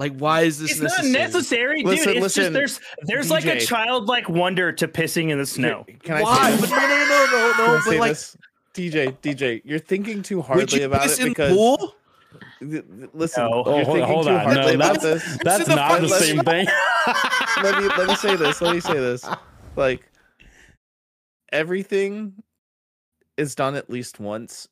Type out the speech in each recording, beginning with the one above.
Like, why is this It's necessary? not necessary, Listen, dude. It's listen, just there's there's like a childlike wonder to pissing in the snow. Can I Why? say But this? no, no, no, no, Can no. I But say like, this? DJ, DJ, you're thinking too would hardly you about piss it in because pool? th- th- listen, No. you're Oh, hold- thinking hold too on. hardly No, about that's- this. That's in the not the front same thing. let me let me say this. Let me say this. Like everything is done at least once,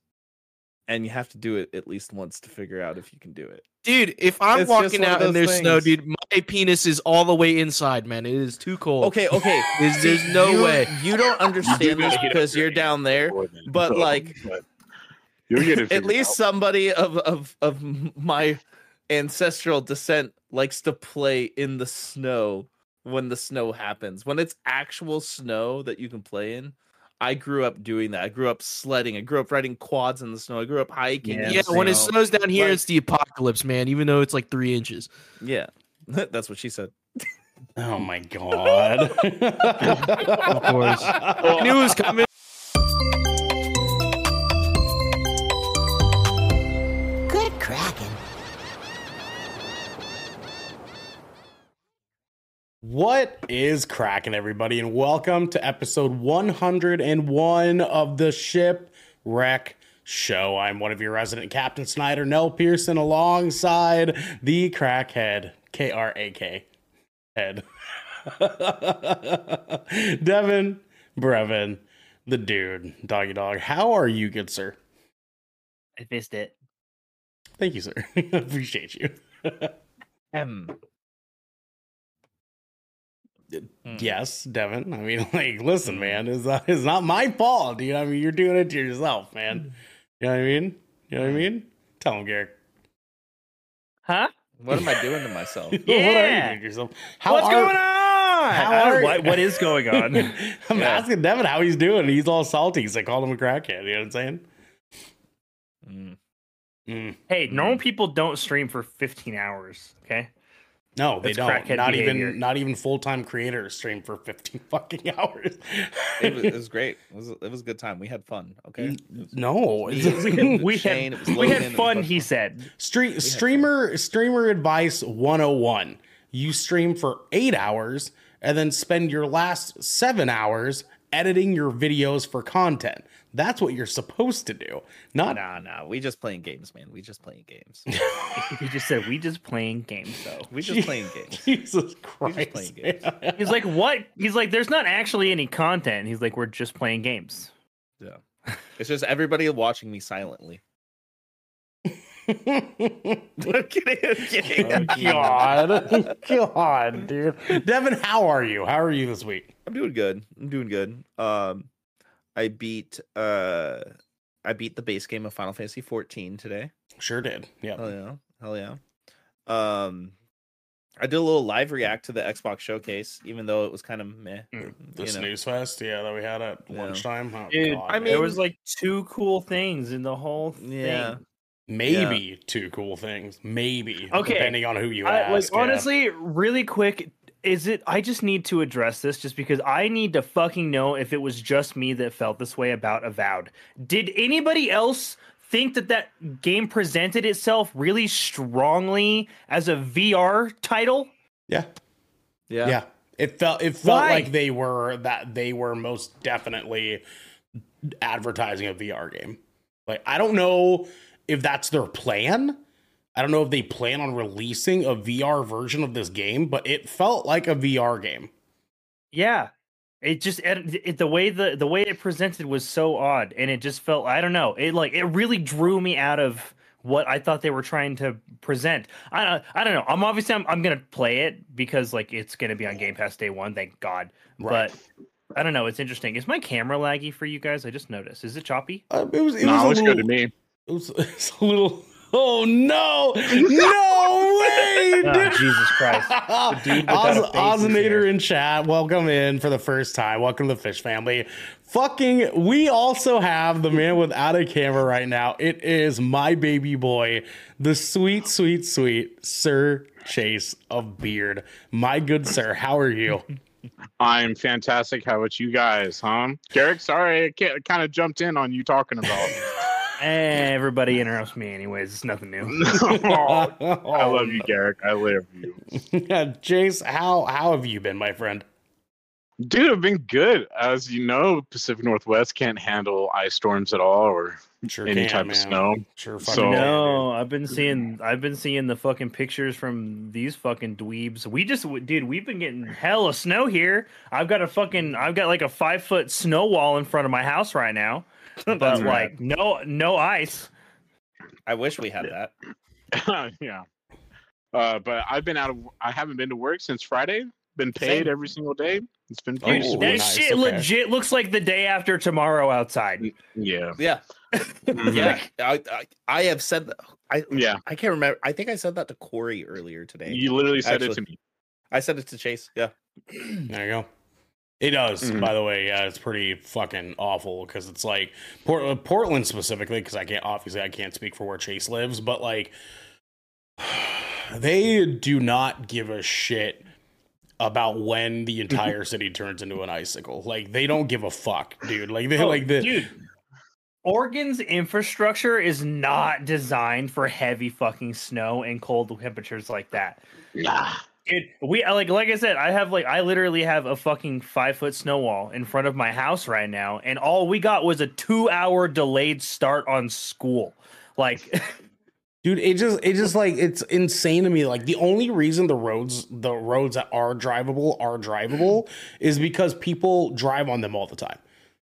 and you have to do it at least once to figure out if you can do it. Dude, if I'm It's walking out and those there's snow, dude, my penis is all the way inside, man. It is too cold. Okay, okay. There's, there's no you, way. you don't understand this gotta because you're down there. but, so, like, but you'll get At least out. somebody of of of my ancestral descent likes to play in the snow when the snow happens. When it's actual snow that you can play in. I grew up doing that. I grew up sledding. I grew up riding quads in the snow. I grew up hiking. Yeah, Yeah, when it snows down here, Like- it's the apocalypse, man. Even though it's like three inches. Yeah, that's what she said. Oh my god. Of course. I knew it was coming. What is cracking, everybody, and welcome to episode 101 of the Shipwreck Show. I'm one of your resident Captain Snyder, Nell Pearson, alongside the crackhead, K R A K head, Devin Brevin, the dude, doggy dog. How are you, good sir? I missed it. Thank you, sir. Appreciate you. Um, M. Yes, Devin. I mean, like, listen, mm. man, it's not, it's not my fault, dude. I mean, you're doing it to yourself, man. Mm. You know what I mean? You know what I mean? Tell him, Garrick. Huh? What am I doing to myself? what are you doing to yourself? How What's are- going on? how are- what, what is going on? I'm Yeah. asking Devin how he's doing. He's all salty. He's like, called him a crackhead. You know what I'm saying? Mm. Mm. hey, normal people don't stream for 15 hours. Okay. No, they That's don't. Not behavior. even not even full time creators stream for 15 fucking hours. It was, it was great. It was it was a good time. We had fun. Okay. Was- no, Me, we Shane, had it we had fun. He said. Street streamer streamer advice 101. You stream for 8 hours and then spend your last 7 hours editing your videos for content. That's what you're supposed to do. Not Nah, nah. We just playing games, man. We just playing games. He just said we just playing games though. We just playing games. Jesus We just Christ. playing games. He's like, what? He's like, there's not actually any content. He's like, we're just playing games. Yeah. It's just everybody watching me silently. I'm kidding. I'm kidding. Oh, God. God, dude. Devin, how are you? How are you this week? I'm doing good. I'm doing good. Um, I beat uh, I beat the base game of Final Fantasy 14 today. Sure did. Yeah. Hell yeah. Hell yeah. Um, I did a little live react to the Xbox showcase, even though it was kind of meh. Mm, The you know. snooze fest, yeah, that we had at Yeah. lunchtime. Oh, Dude, God, I man. mean- there was like two cool things in the whole thing. Yeah. maybe two cool things. Maybe. Okay. Depending on who you I, ask. like yeah. honestly, really quick, is it? I just need to address this just because I need to fucking know if it was just me that felt this way about Avowed. Did anybody else think that that game presented itself really strongly as a VR title? Yeah. Yeah. Yeah. It felt it felt Why? like they were that they were most definitely advertising a VR game. Like I don't know if that's their plan. I don't know if they plan on releasing a VR version of this game, but it felt like a VR game. Yeah. It just it, it, the way the the way it presented was so odd, and it just felt I don't know. It like it really drew me out of what I thought they were trying to present. I don't I don't know. I'm obviously I'm, I'm gonna play it because like it's gonna be on Game Pass day one. Thank God. Right. But I don't know. It's interesting. Is my camera laggy for you guys? I just noticed. Is it choppy? Uh, it was it no, was it's a good to me. It was, it's a little Oh no! No way! Oh. Jesus Christ. The dude without a Oz, Ozinator in chat, welcome in for the first time. Welcome to the Fish family. Fucking, we also have the man without a camera right now. It is my baby boy, the sweet, sweet, sweet Sir Chase of Beard. My good sir, how are you? I'm fantastic. How about you guys, huh? Garrick, sorry, I kind of jumped in on you talking about. Eh, everybody interrupts me anyways. It's nothing new. I love you, Garrick. I love you, yeah, Jace, how how have you been, my friend? dude. I've been good. As you know, Pacific Northwest can't handle ice storms at all, or Sure any can, type man. of snow. Sure fucking So- No, I've been seeing I've been seeing the fucking pictures from these fucking dweebs. We just dude, we've been getting hell of snow here. I've got a fucking I've got like a five foot snow wall in front of my house right now. But That's like no no ice. I wish we had that. yeah. Uh, but I've been out of. I haven't been to work since Friday. Been paid Same. every single day. It's been Oh, Dude, that nice, shit okay. legit looks like the day after tomorrow outside. Yeah. Yeah, Mhm. yeah. I, I I have said that. I Yeah. I can't remember. I think I said that to Corey earlier today. You literally said it to me. I said it to Chase. Yeah. There you go. It does, Mhm. by the way. Yeah, it's pretty fucking awful because it's like Port- uh, Portland specifically. Because I can't obviously I can't speak for where Chase lives, but like they do not give a shit about when the entire city turns into an icicle. Like they don't give a fuck, dude. Like they Oh, like the dude. Oregon's infrastructure is not designed for heavy fucking snow and cold temperatures like that. Nah. Dude, we like like I said, I have like I literally have a fucking five foot snow wall in front of my house right now, and all we got was a two hour delayed start on school. Like, Dude, it just it just like it's insane to me. Like the only reason the roads the roads that are drivable are drivable is because people drive on them all the time.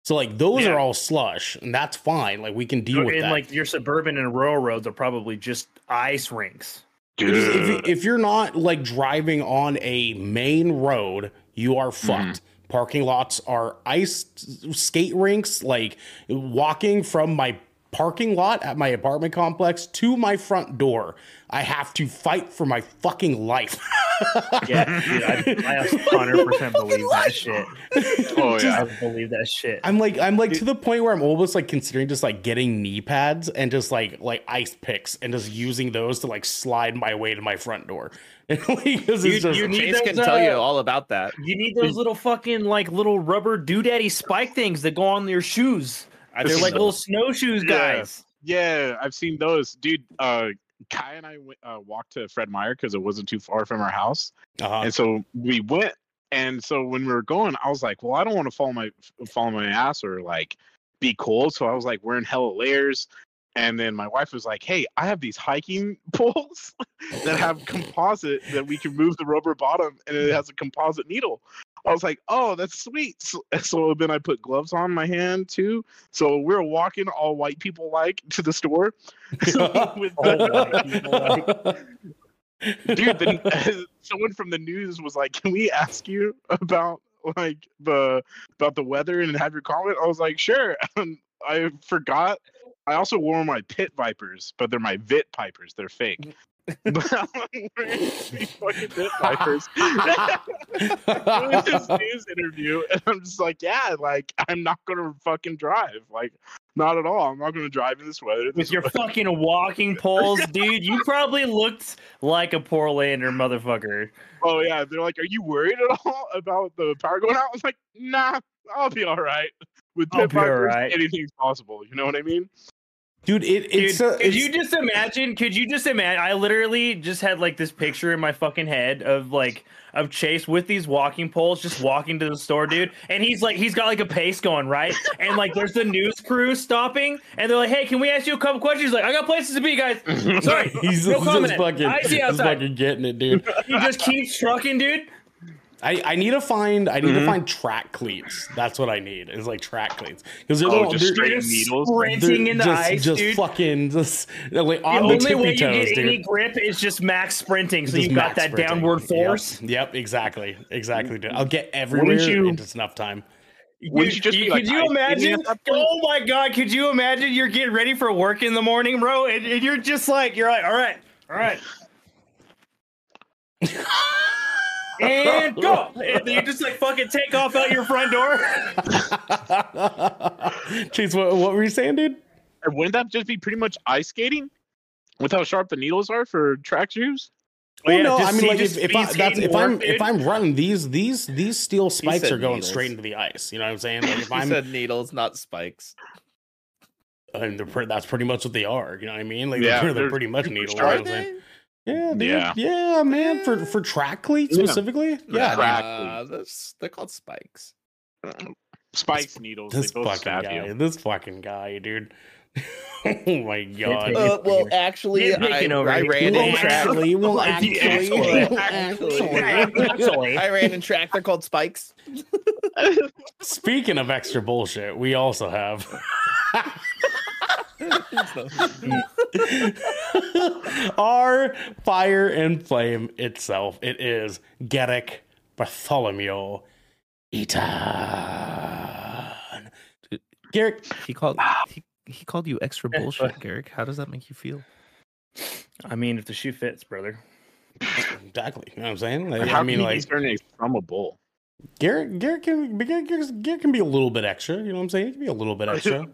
So like those Yeah. are all slush, and that's fine. Like we can deal with and that. like your suburban and rural roads are probably just ice rinks. If, if you're not like driving on a main road, you are mm-hmm. fucked. Parking lots are ice skate rinks. Like walking from my parking lot at my apartment complex to my front door, I have to fight for my fucking life. Yeah, dude, I, I 100% believe that shit. Oh yeah. I believe that shit. I'm like I'm like to the point where I'm almost like considering just like getting knee pads and just like like ice picks and just using those to like slide my way to my front door. Because You- it's just you need Chase can those, tell you uh, all about that. You need those little fucking like little rubber doodaddy spike things that go on your shoes. I They're like little snowshoes, guys. Yeah, I've seen those, dude. Uh, Kai and I went, uh, walked to Fred Meyer because it wasn't too far from our house, uh and so we went. And so when we were going, I was like, "Well, I don't want to fall my fall my ass or like be cold." So I was like "We're wearing hella layers. And then my wife was like, "Hey, I have these hiking poles that have composite that we can move the rubber bottom, and it has a composite needle." I was like, "Oh, that's sweet." So, so then I put gloves on my hand too. So we're walking all white people like to the store. with the- dude the, someone from the news was like can we ask you about like the about the weather and have your comment i was like sure. And um, i forgot. I also wore my pit vipers but they're my vit pipers. They're fake but I'm wearing these fucking pit vipers doing this news interview and i'm just like yeah like i'm not gonna fucking drive like not at all i'm not gonna drive in this weather With This your fucking walking poles, dude. You probably looked like a Portlander motherfucker. Oh yeah, they're like, "Are you worried at all about the power going out?" I was like, "Nah, I'll be all right." With pit all right. anything's possible. You know what I mean? Dude, it, Dude, it's, uh, could it's you just imagine? Could you just imagine? I literally just had like this picture in my fucking head of like of Chase with these walking poles, just walking to the store, dude. And he's like, he's got like a pace going right, and like there's the news crew stopping, and they're like, "Hey, can we ask you a couple questions?" He's like, "I got places to be, guys." Sorry, he's no just comment. fucking, I see just outside. fucking getting it, dude. He just keeps trucking, dude. I, I need to find I need Mhm. to find track cleats. That's what I need. Is like track cleats because they're, Oh, the- just they're- straight just needles. sprinting in the just, ice, just dude. fucking just like The on the, only tippy way you get dude. any grip is just max sprinting, so Just you got that sprinting. downward force. Yep, exactly, exactly. Dude. I'll get everywhere you- in just enough time. Wouldn't you just be, could you ice imagine? at that point? Oh my god, could you imagine? You're getting ready for work in the morning, bro, and, and you're just like, you're like, all right, all right, and go. And you just like fucking take off out your front door. Chase, what, what were you saying, dude? And wouldn't that just be pretty much ice skating? With how sharp the needles are for track shoes? Well, oh, yeah, no, just I mean, like if, if, I, speed that's, skating if I'm work, if. I'm running these these these steel spikes are going needles. straight into the ice. You know what I'm saying? Like if He I'm said needles, not spikes. and they're pre- that's pretty much what they are. You know what I mean? Like Yeah, they're, they're they're pretty much needles. you know what I'm saying? Yeah, dude. Yeah. yeah, man. For for track cleats Yeah. specifically, yeah. Track Uh, that's, they're called spikes. Spikes needles. This they both fucking stab guy, you. this fucking guy, dude. oh my god. Uh, well, actually, I, over I ran in track. actually, well, Actually, actually, actually. Actually. I ran in track. They're called spikes. Speaking of extra bullshit, we also have our fire and flame itself. It is Garrick Bartholomew Eaton. Garrick, He called he, he called you extra bullshit, Garrick. How does that make you feel? I mean, if the shoe fits, brother. exactly. You know what I'm saying? Like, How I mean, can like he turn it from a bull? Garrick, Garrick can Garrick, Garrick, Garrick can be a little bit extra. You know what I'm saying? He can be a little bit extra.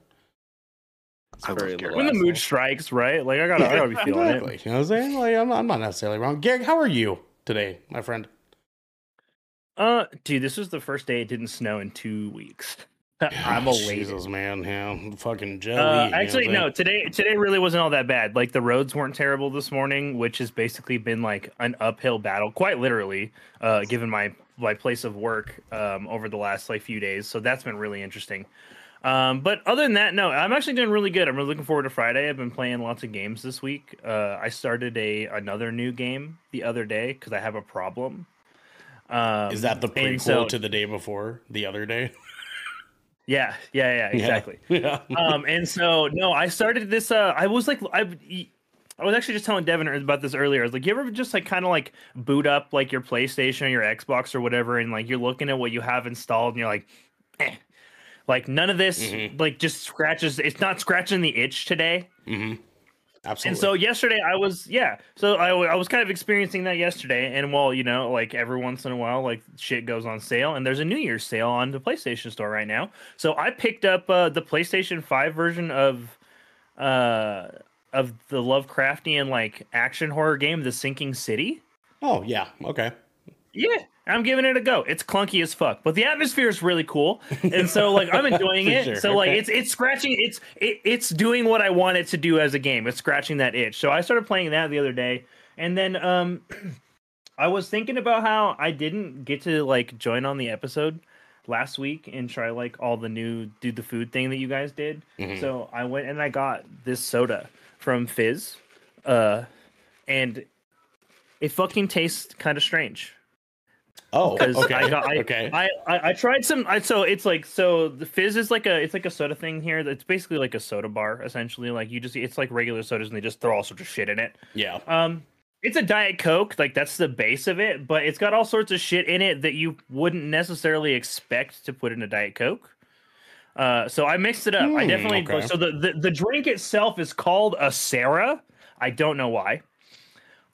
I very love. When the mood strikes, right? Like I gotta, I gotta be feeling Exactly. it. You know what I'm saying? Like, I'm, I'm not necessarily wrong. Garrick, how are you today, my friend? Uh, dude, this was the first day it didn't snow in two weeks. I'm a Jesus, man. Yeah, fucking jelly. Uh, you know actually, what I'm no. Today, today really wasn't all that bad. Like the roads weren't terrible this morning, which has basically been like an uphill battle, quite literally, uh, given my my place of work um, over the last like few days. So that's been really interesting. Um, but other than that, no, I'm actually doing really good. I'm really looking forward to Friday. I've been playing lots of games this week. Uh, I started a another new game the other day because I have a problem. Um, Is that the prequel so- to the day before, the other day? Yeah, yeah, yeah, exactly. Yeah. um and so no i started this uh i was like i i was actually just telling devin about this earlier i was like you ever just like kind of like boot up like your playstation or your xbox or whatever and like you're looking at what you have installed and you're like eh. Like none of this Mhm. like just scratches it's not scratching the itch today hmm Absolutely. and so yesterday I was yeah, so I, I was kind of experiencing that yesterday, and well, you know, like every once in a while, like shit goes on sale, and there's a New Year's sale on the PlayStation Store right now. So I picked up uh, the PlayStation Five version of uh of the Lovecraftian like action horror game, The Sinking City. oh yeah, okay. Yeah, I'm giving it a go. It's clunky as fuck, but the atmosphere is really cool, and so like I'm enjoying it. sure, So like it's it's scratching, it's it, it's doing what I want it to do as a game. It's scratching that itch. So I started playing that the other day, and then um, I was thinking about how I didn't get to like join on the episode last week and try like all the new do the food thing that you guys did. Mhm. So I went and I got this soda from Fizz, uh, and it fucking tastes kind of strange Oh, okay. I got I, okay. I, I I tried some I so it's like so the fizz is like a it's like a soda thing here it's basically like a soda bar essentially like you just it's like regular sodas and they just throw all sorts of shit in it yeah. um it's a diet coke like that's the base of it but it's got all sorts of shit in it that you wouldn't necessarily expect to put in a diet coke uh so i mixed it up i Hmm, definitely okay. so the, the the drink itself is called a sarah i don't know why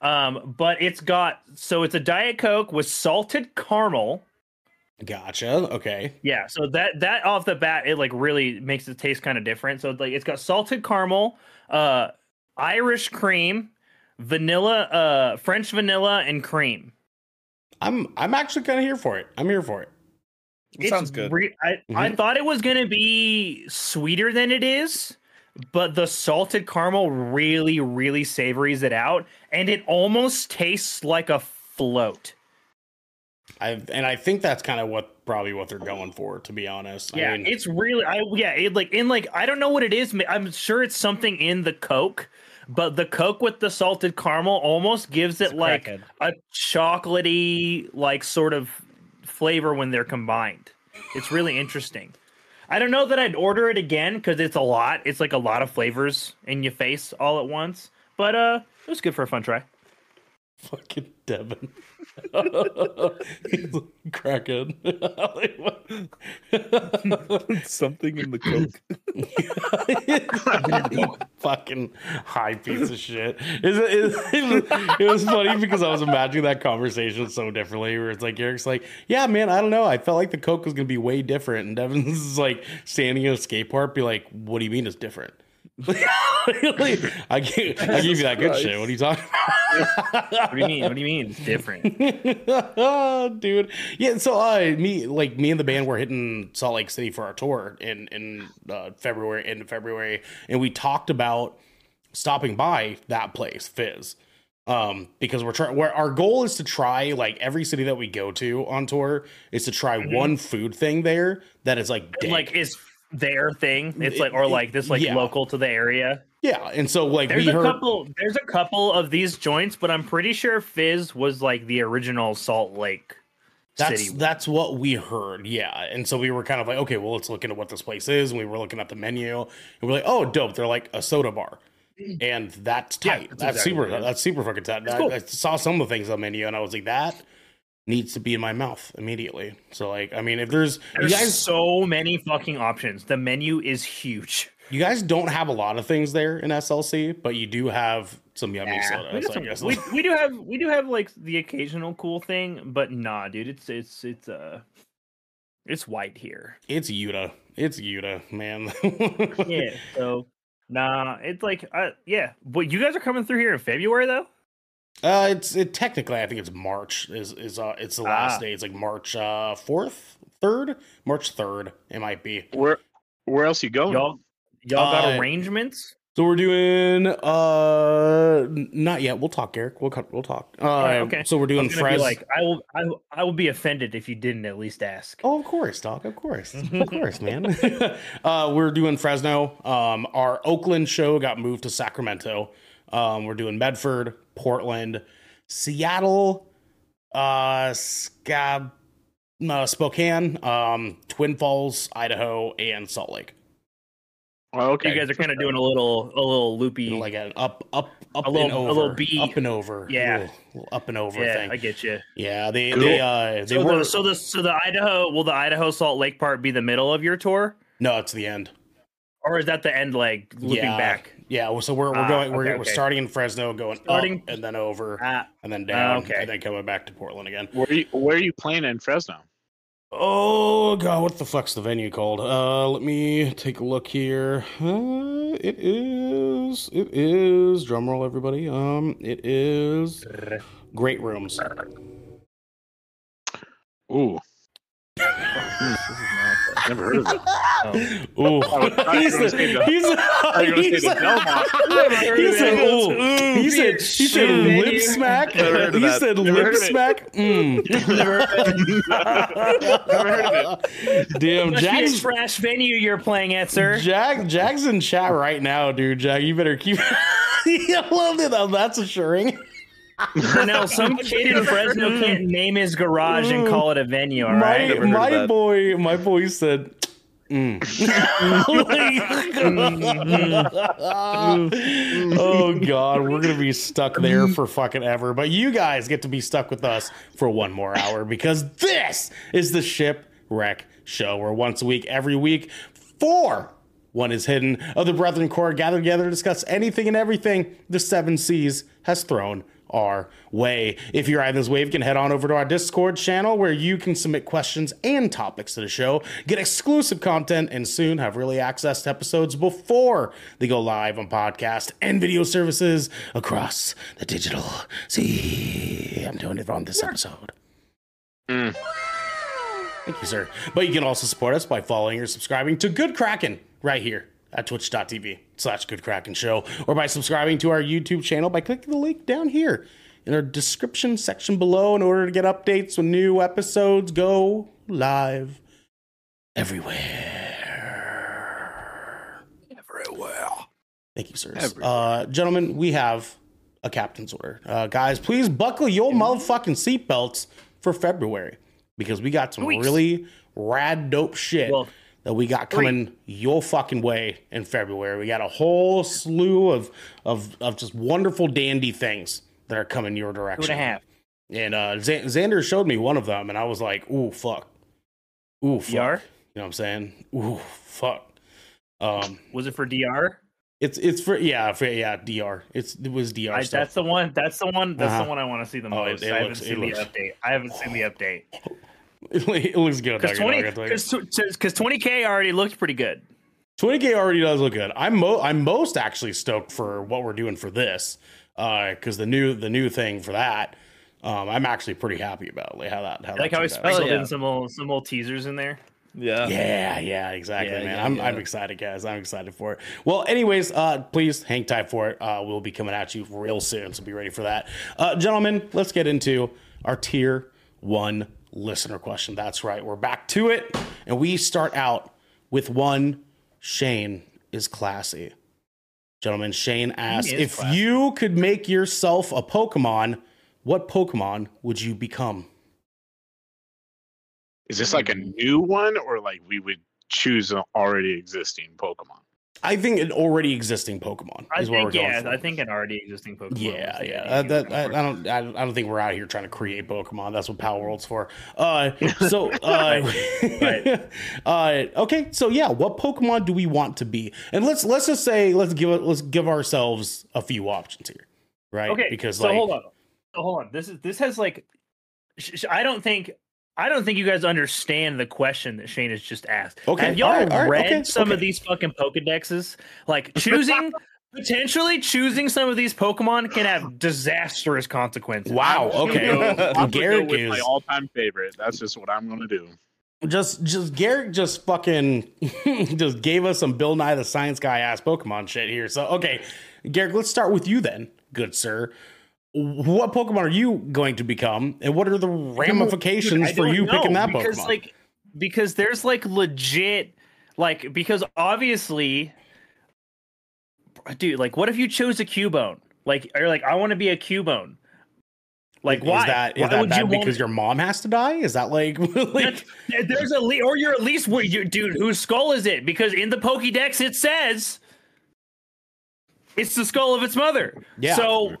um but it's got so it's a diet coke with salted caramel Gotcha. Okay. yeah, so that that off the bat it like really makes it taste kind of different. So like it's got salted caramel, uh Irish cream, vanilla, uh French vanilla and cream. I'm I'm actually kind of here for it. I'm here for it. It sounds good. re- I, I Mhm. thought it was gonna be sweeter than it is, but the salted caramel really, really savories it out, and it almost tastes like a float. I and I think that's kind of what probably what they're going for. To be honest. Yeah, I mean, it's really I yeah, it like in like I don't know what it is. ma- I'm sure it's something in the Coke, but the Coke with the salted caramel almost gives it like crackhead. a chocolatey like sort of flavor when they're combined. It's really interesting. I don't know that I'd order it again because it's a lot. It's like a lot of flavors in your face all at once. But uh, it was good for a fun try. Fucking Devin. He's a crackhead. Something in the coke. fucking high piece of shit. Is it, is, it, was, it was funny because I was imagining that conversation so differently. Where it's like Eric's like, "Yeah, man, I don't know. I felt like the Coke was gonna be way different," and Devin's like standing in a skate park, be like, "What do you mean it's different?" I give, I give you that good Christ. shit. What are you talking about? What do you mean? What do you mean? It's different. oh, dude. Yeah, so uh, me like me and the band were hitting Salt Lake City for our tour in in uh, February, end of February, and we talked about stopping by that place, Fizz. Um, because we're trying, where our goal is to try like every city that we go to on tour is to try Mhm. one food thing there that is like dank. like is their thing. It's like or like this like Yeah. local to the area. yeah, and so like There's we a heard couple. There's a couple of these joints, but I'm pretty sure Fizz was like the original Salt Lake That's City. that's what we heard, yeah. And so we were kind of like, okay, well, let's look into what this place is. And we were looking at the menu, and we're like, oh, dope! They're like a soda bar, and that's Yeah, tight. that's that's exactly super. what it is. That's super fucking tight. I, cool. I saw some of the things on the menu, and I was like, that needs to be in my mouth immediately. So like, I mean, if there's There's you guys, so many fucking options. The menu is huge. you guys don't have a lot of things there in SLC, but you do have some yummy Yeah, soda. we, so got I guess some- we, we do have we do have like the occasional cool thing, but nah, dude, it's it's it's uh it's white here. it's Utah. It's Utah, man. Yeah, so nah, it's like uh yeah. But you guys are coming through here in February though? Uh, it's it technically I think it's March is is uh it's the last Ah. day. It's like March uh fourth, third, March third. It might be. Where where else you going? Y'all y'all got Uh, arrangements? So we're doing uh not yet. We'll talk, Eric. We'll cut. We'll talk. Uh, right, okay. So we're doing was Fres. like I will I will, I will be offended if you didn't at least ask. Oh, of course, Doc. Of course, of course, man. uh, we're doing Fresno. Um, our Oakland show got moved to Sacramento. Um, we're doing Medford, Portland, Seattle, uh, Scab, uh, Spokane, um, Twin Falls, Idaho, and Salt Lake. Oh, okay. You guys are kind of doing a little a little loopy. Like an up, up, up A little- and a over, little beat. up and over, Yeah. little, little up and over yeah, thing. I get you. yeah, they, Cool. they, uh, they So were. the, so the so the Idaho will the Idaho Salt Lake part be the middle of your tour, no, it's the end. or is that the end leg looping yeah, back? Yeah, well, so we're we're Ah, going we're, okay, we're okay. starting in Fresno, going Starting- up and then over Ah, and then down, okay. and then coming back to Portland again. Where you where are you playing in Fresno? Oh god, what the fuck's the venue called? Uh, let me take a look here. Uh, it is it is drumroll everybody. Um, it is Great Rooms. Ooh. Never heard of it. Ooh, I thought you he were gonna said say the- he said thought you were gonna he say the said- Belmont. he said ooh. He said he said Shit. lip smack. Never heard of He that. said Never lip heard of it. smack. Mm. Never heard of Damn, must be a Jack's trash venue you're playing at, sir. Jag, Jag's in chat right now, dude. Jag, you better keep. I love it. though. That's assuring. now, some kid in Fresno can't name his garage and mm. call it a venue. All my right. Never heard of my boy, my boy said. Mm. mm. oh mm. god, we're gonna be stuck there for fucking ever. But you guys get to be stuck with us for one more hour because this is the shipwreck show. Where once a week, every week, four one is hidden of the Brethren Core gather together to discuss anything and everything the Seven Seas has thrown our way. If you're riding this wave, you can head on over to our Discord channel where you can submit questions and topics to the show, get exclusive content, and soon have early access to episodes before they go live on podcast and video services across the digital sea. I'm doing it on this episode. Mm. Thank you, sir. But you can also support us by following or subscribing to Good Kraken right here at twitch.tv slash Good Kraken Show, or by subscribing to our YouTube channel by clicking the link down here in our description section below in order to get updates when new episodes go live everywhere. Everywhere. Thank you, sirs. Uh, gentlemen, we have a captain's order. Uh, guys, please buckle your motherfucking seatbelts for February because we got some Weeks. really rad, dope shit Well, that we got coming your fucking way in February. We got a whole slew of of of just wonderful dandy things that are coming your direction. and a half. And uh, Z- Xander showed me one of them, and I was like, "Ooh, fuck, ooh, fuck." DR? You know what I'm saying? Ooh, fuck. Um, Was it for DR? it's it's for yeah, for yeah, DR. It's it was DR I, that's the one. That's the one. That's Uh-huh. the one I want to see the Oh, it- most. it I haven't seen looks- the update. I haven't seen the update it looks good. because twenty dog, dog. because twenty k already looks pretty good. 20k already does look good. I'm mo- I'm most actually stoked for what we're doing for this, because the new the new thing for that, um, I'm actually pretty happy about like how that how I like that how we turned out. sprinkled yeah. in some old some old teasers in there. Yeah. Yeah, yeah, exactly, Yeah, man. yeah, I'm, yeah. I'm excited, guys. I'm excited for it. Well, anyways, uh, please hang tight for it. Uh, we'll be coming at you real soon, so be ready for that. Uh, gentlemen, let's get into our tier one listener question. That's right, we're back to it, and we start out with one. Shane is classy, gentlemen. Shane asks if classy. you could make yourself a Pokemon, what Pokemon would you become? Is this like a new one or like we would choose an already existing Pokemon? I think an already existing Pokemon I is what we're think going yeah, for. I think an already existing Pokemon. Yeah, yeah. Uh, that, I, I don't. I, don't think we're out here trying to create Pokemon. That's what Palworld's for. Uh, so, uh, Right. uh, okay. So yeah, what Pokemon do we want to be? And let's let's just say let's give it let's give ourselves a few options here, right? Okay, because so like hold on, so hold on. This is this has like, I don't think. I don't think you guys understand the question that Shane has just asked. Okay, Have y'all all right, all right, read okay, some okay. of these fucking Pokedexes? Like choosing, potentially choosing some of these Pokemon can have disastrous consequences. wow. Okay, gonna go- I'm gonna go Garrick with is my all-time favorite. That's just what I'm gonna do. just just Garrick just fucking just gave us some Bill Nye the Science Guy ass Pokemon shit here. So okay, Garrick, let's start with you then, good sir. What Pokemon are you going to become, and what are the ramifications I for you know, picking that because, Pokemon? Like, because there's like legit, like because obviously, dude, like what if you chose a Cubone? Like, you're like I want to be a Cubone. Like why? Is that is why that would bad you because your mom has to die? Is that like like there's a le- or you're at least where you dude whose skull is it? Because in the Pokédex it says it's the skull of its mother. Yeah. So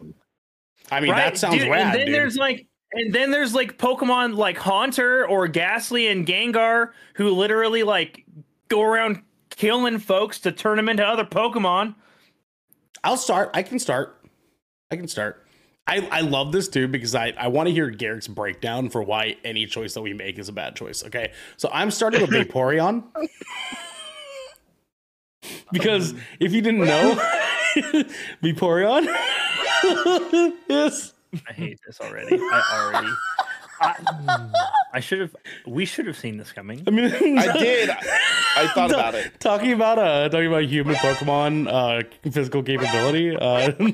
I mean right? that sounds Dude, rad, And then dude. there's like, and then there's like Pokemon like Haunter or Gastly and Gengar who literally like go around killing folks to turn them into other Pokemon. I'll start. I can start. I can start. I, I love this too because I, I want to hear Garrick's breakdown for why any choice that we make is a bad choice. Okay. So I'm starting with Vaporeon. because if you didn't know, Vaporeon is I hate this already. I already. I, I should have. We should have seen this coming. I mean I did. I thought about it. Talking about uh talking about human Pokemon uh physical capability. Uh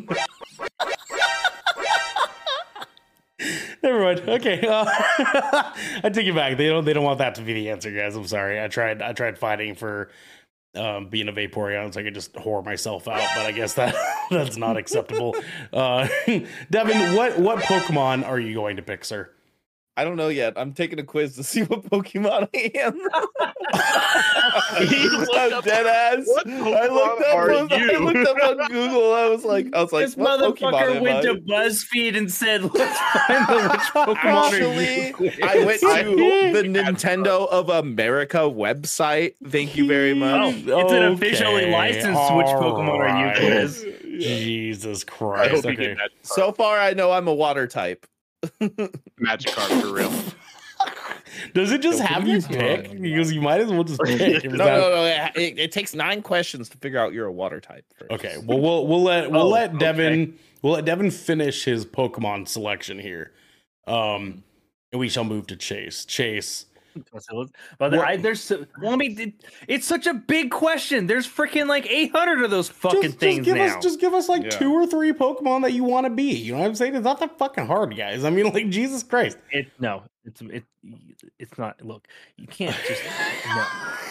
Never mind. Okay. Uh, I take it back. They don't they don't want that to be the answer, guys. I'm sorry. I tried I tried fighting for um being a Vaporeon so I could just whore myself out, but I guess that that's not acceptable. Uh Devin, what what Pokemon are you going to pick, sir? I don't know yet. I'm taking a quiz to see what Pokemon I am. He looked I'm up- dead ass. What I looked up. are on- I looked up on Google. I was like, I was like, this what Pokemon motherfucker am went I? to BuzzFeed and said, "Let's find the which Pokemon are you." Actually, I went to the Nintendo of America website. Thank you very Oh, much. it's an officially Okay, licensed Which Pokemon Are You alright. quiz. Jesus Christ. Okay. So far, I know I'm a water type. Magic card for real. Does it just What have you you guys pick? want? Because you might as well just pick. No, no, no. It, it- it takes nine questions to figure out you're a water type. First. Okay, well we'll we'll let we'll Oh, let Devin we'll let Devin finish his Pokemon selection here. Um and we shall move to Chase. Chase. But I, there's, so- well, I mean, it- it's such a big question. There's freaking like 800 of those fucking Just, just things give now. us just give us like Yeah. two or three Pokemon that you want to be. You know what I'm saying? It's not that fucking hard, guys. I mean, like Jesus Christ. It no, it's it, it's not. Look, you can't just no.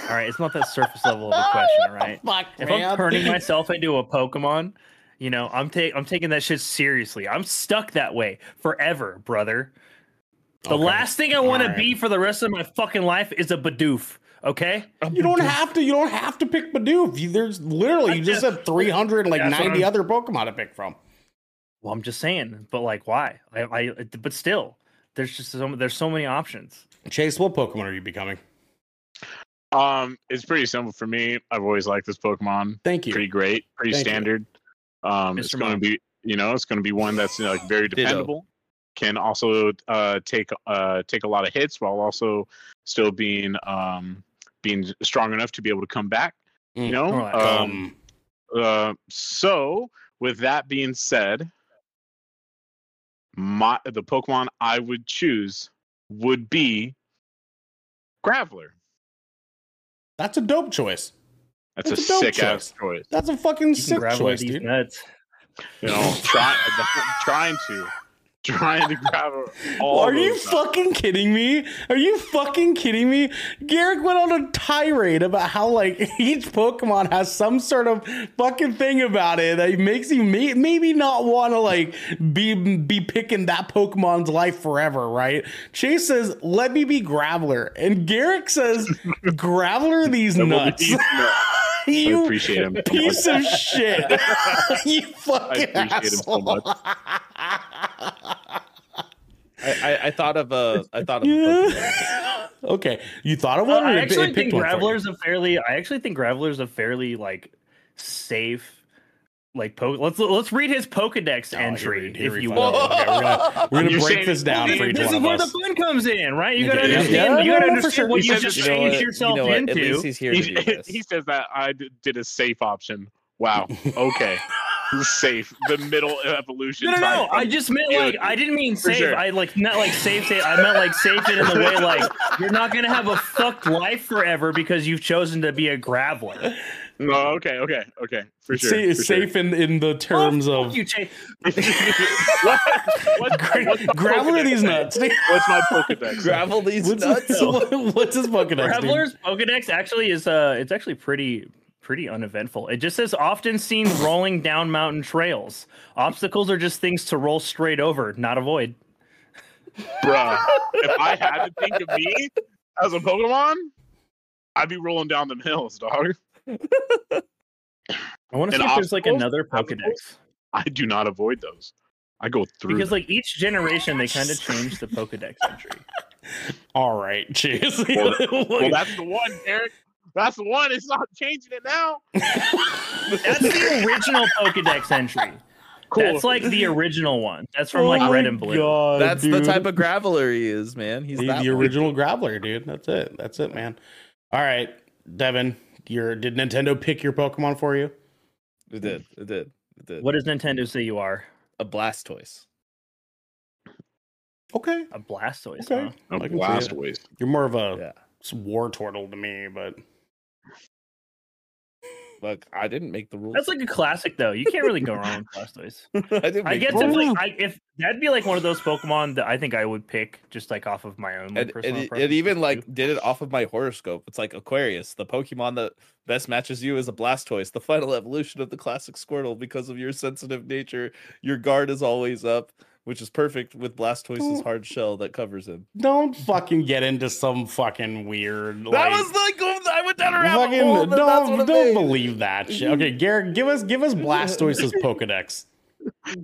All right, it's not that surface level of a question. right? Fuck, if man. I'm turning myself into a Pokemon, you know, I'm taking I'm taking that shit seriously. I'm stuck that way forever, brother. The Okay. last thing I want to be for the rest of my fucking life is a Bidoof. Okay, You don't have to. You don't have to pick Bidoof. You, there's literally you just have 390 That's what I'm- other Pokemon to pick from. well, I'm just saying, but like, why? I, I but still, there's just so there's so many options. Chase, what Pokemon are you becoming? Um, it's pretty simple for me. I've always liked this Pokemon. Thank you. Pretty great, pretty Thank you. standard. Um, it's going to be, you know, it's going to be one that's you know, like very dependable. Can also uh, take uh, take a lot of hits while also still being um, being strong enough to be able to come back. You Mm. know. Snorlax. Um, Um, uh, so with that being said, my the Pokemon I would choose would be Graveler. that's a dope choice. That's That's a a dope sick ass choice. That's a fucking You sick choice, these dude. nuts. You know, try, trying to, trying to grab all. Are you fucking kidding me? Are you fucking kidding me? Garrick went on a tirade about how like each Pokemon has some sort of fucking thing about it that makes you may- maybe not want to like be be picking that Pokemon's life forever, right? Chase says, "Let me be Graveler," and Garrick says, "Graveler these nuts." be- I you appreciate him. so piece much. of shit. you fucking appreciate him so asshole. I, I, I thought of a I thought of a Pokemon. okay, you thought of Uh, one? or I actually it think picked one for you? Graveler's a fairly. I actually think Graveler's a fairly like safe. Like po- let's let's read his Pokedex Oh, entry, we- here if you will. Okay, we're gonna, we're gonna break this down for each This one is where us. the fun comes in, right? You gotta Yeah, understand. yeah, you gotta understand sure. what He you says just You changed what? yourself you know into. At least he's here He, he says that I did a safe option. Wow. Okay. safe. The middle evolution. No, no, no. I just meant like I didn't mean safe. sure. I like not like safe. safe. I meant like safe it in the way like you're not gonna have a fucked life forever because you've chosen to be a graveler. No. Okay. Okay. Okay. For sure. Sa- for sure. safe in, in the terms Oh, of fuck you, Chase. what, what's, Gra- what's my Graveler these nuts. What's my Pokedex? Gravel these What's, nuts. what- what's his Pokedex? dude? Graveler's Pokedex actually is uh it's actually pretty pretty uneventful. It just says often seen rolling down mountain trails. Obstacles are just things to roll straight over, not avoid. Bruh. If I had to think of me as a Pokemon, I'd be rolling down them hills, dog. I want to see if there's like another Pokedex. I do not avoid those. I go through. Because them. like each generation they kind of change the Pokedex entry. All right, cheers. Well, well, that's the one, Eric. That's the one. It's not changing it now. That's the original Pokedex entry. Cool. That's like the original one. That's from oh like Oh red and blue. God, That's the type of graveler he is, man. He's the, that the original Graveler, dude. That's it. That's it, man. All right, Devin, your did Nintendo pick your Pokemon for you? It did. It did. It did. What does Nintendo say you are? A Blastoise. Okay, A Blastoise. okay. huh? a I can see blast it. waste. You're more of a Yeah. war turtle to me, but Look, I didn't make the rules. That's like a classic though. You can't really go wrong with Blastoise. I I guess if like I, if that'd be like one of those Pokemon that I think I would pick just like off of my own like, and, personal it, it even like did it off of my horoscope. It's like Aquarius, the Pokemon that best matches you is a Blastoise, the final evolution of the classic Squirtle. Because of your sensitive nature, your guard is always up, which is perfect with Blastoise's hard shell that covers him. don't fucking get into some fucking weird. that like, was like I went down a rabbit fucking hole. but don't it don't made. believe that shit. Okay, Garrick, give us give us Blastoise's Pokedex. All He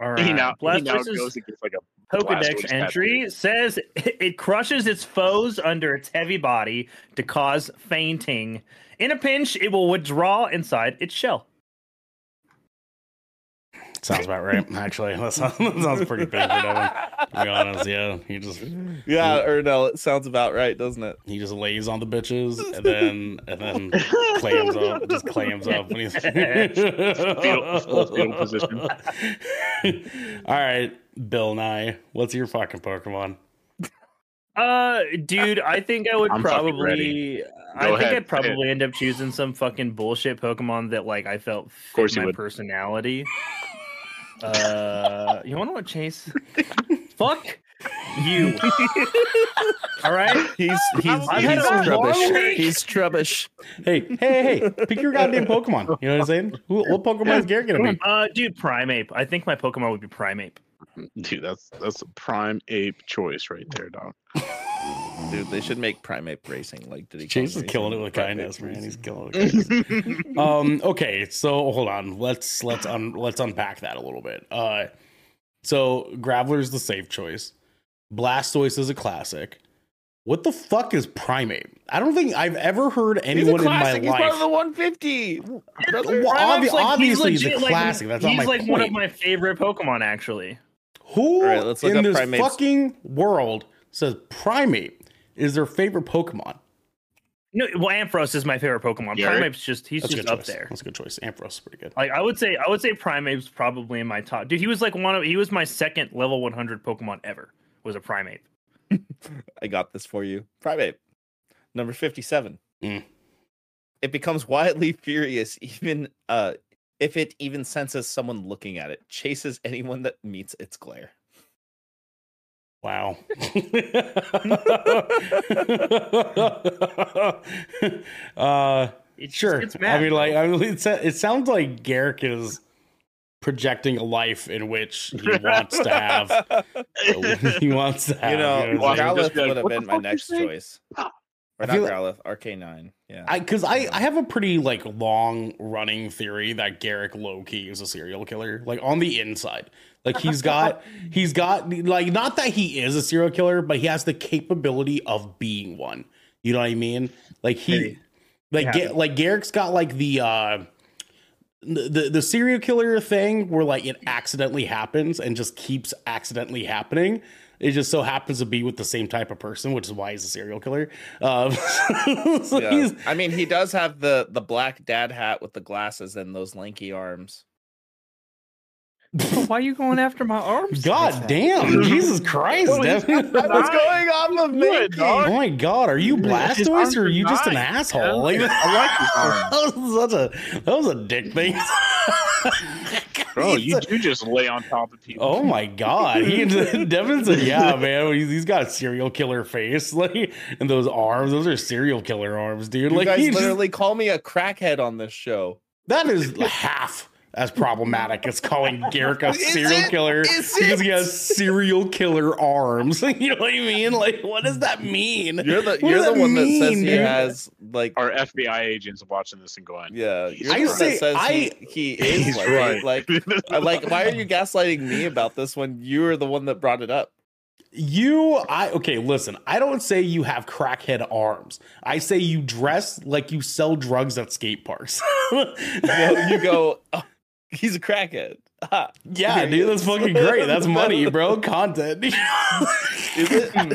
right. now, he now Blastoise's goes and gets like a Pokedex Blastoise entry says it crushes its foes under its heavy body to cause fainting. In a pinch, it will withdraw inside its shell. Sounds about right. Actually, that sounds, that sounds pretty big for Devin. To be honest, yeah, he just Yeah, or no, it sounds about right, doesn't it? he just lays on the bitches and then and then clams up, just clams up when he's Fetal- full fetal position. All right, Bill Nye, what's your fucking Pokemon? Uh, dude, I think I would I'm probably. I Go think ahead, I'd probably end up choosing some fucking bullshit Pokemon that like I felt fit course my would. personality. Uh, you want to know what Chase? Fuck you. All right. He's he's I've had he's trubbish. He's trubbish. Hey, hey, hey! Pick your goddamn Pokemon. You know what I'm saying? Who, what Pokemon is Garrick gonna be? Uh, dude, Primeape. I think my Pokemon would be Primeape. Dude, that's that's a prime ape choice right there, dog. Dude, they should make Primate racing. Like, did he? Chase is killing it with kindness, man. He's killing it. Um. Okay. So hold on. Let's let's un, let's unpack that a little bit. Uh. So Graveler's the safe choice. Blastoise is a classic. What the fuck is Primate? I don't think I've ever heard anyone in my He's part of the 150. Well, obvi- he's obviously, he's a legit, like. That's he's not my like point. one of my favorite Pokemon, actually. Who All right, let's look in up this Primeape's- fucking world says Primeape is their favorite Pokemon? No, well, Ampharos is my favorite Pokemon. Garrick? Primeape's just he's That's just up choice. there. That's a good choice. Ampharos is pretty good. Like I would say, I would say Primeape's probably in my top. Dude, he was like one of he was my second level 100 Pokemon ever. Was a Primeape. I got this for you. Primeape. Number 57. Mm. It becomes wildly furious even uh if it even senses someone looking at it. Chases anyone that meets its glare. Wow. uh, It just sure. gets I mean, like, I mean, it, sa- it sounds like Garrick is projecting a life in which he wants to have. he wants to have. you know, what I'm saying? Watch him just Growlithe be like, would have been my fuck you next say?" Choice. I Or not feel like- Growlithe, Arcanine. Yeah. I because I, I have a pretty like long running theory that Garrick low key is a serial killer. Like on the inside, like he's got he's got like not that he is a serial killer, but he has the capability of being one. You know what I mean? Like he, Maybe. like. Ga- like Garrick's got like the uh the, the the serial killer thing where like it accidentally happens and just keeps accidentally happening. It just so happens to be with the same type of person, which is why he's a serial killer. Um, so Yeah. he's I mean, he does have the the black dad hat with the glasses and those lanky arms. Why are you going after my arms? God damn, Jesus Christ, Well, Devin. got What's going on with me? Oh my god, are you His Blastoise or are are you just an asshole? man. Like, I like his arms. that was such a that was a dick thing. Bro, He's you do just lay on top of people. Oh my god, he Devin said, "Yeah, man, he's, he's got a serial killer face, like, and those arms, those are serial killer arms, dude. You like, guys he just- literally call me a crackhead on this show. that is half as problematic as calling Garrick a serial it? killer Is because he has serial killer arms. you know what I mean? Like, what does that mean? You're the What you're the that one that says mean, he has like Our FBI agents watching this and going, yeah. You're I the one say- that says I- he, he is He's like right. like like why are you gaslighting me about this when you are the one that brought it up? You, I okay. Listen, I don't say you have crackhead arms. I say you dress like you sell drugs at skate parks. You go, you go oh, he's a crackhead. Ah, yeah, There dude, that's is. fucking great. That's money, bro. Content. is it? Oh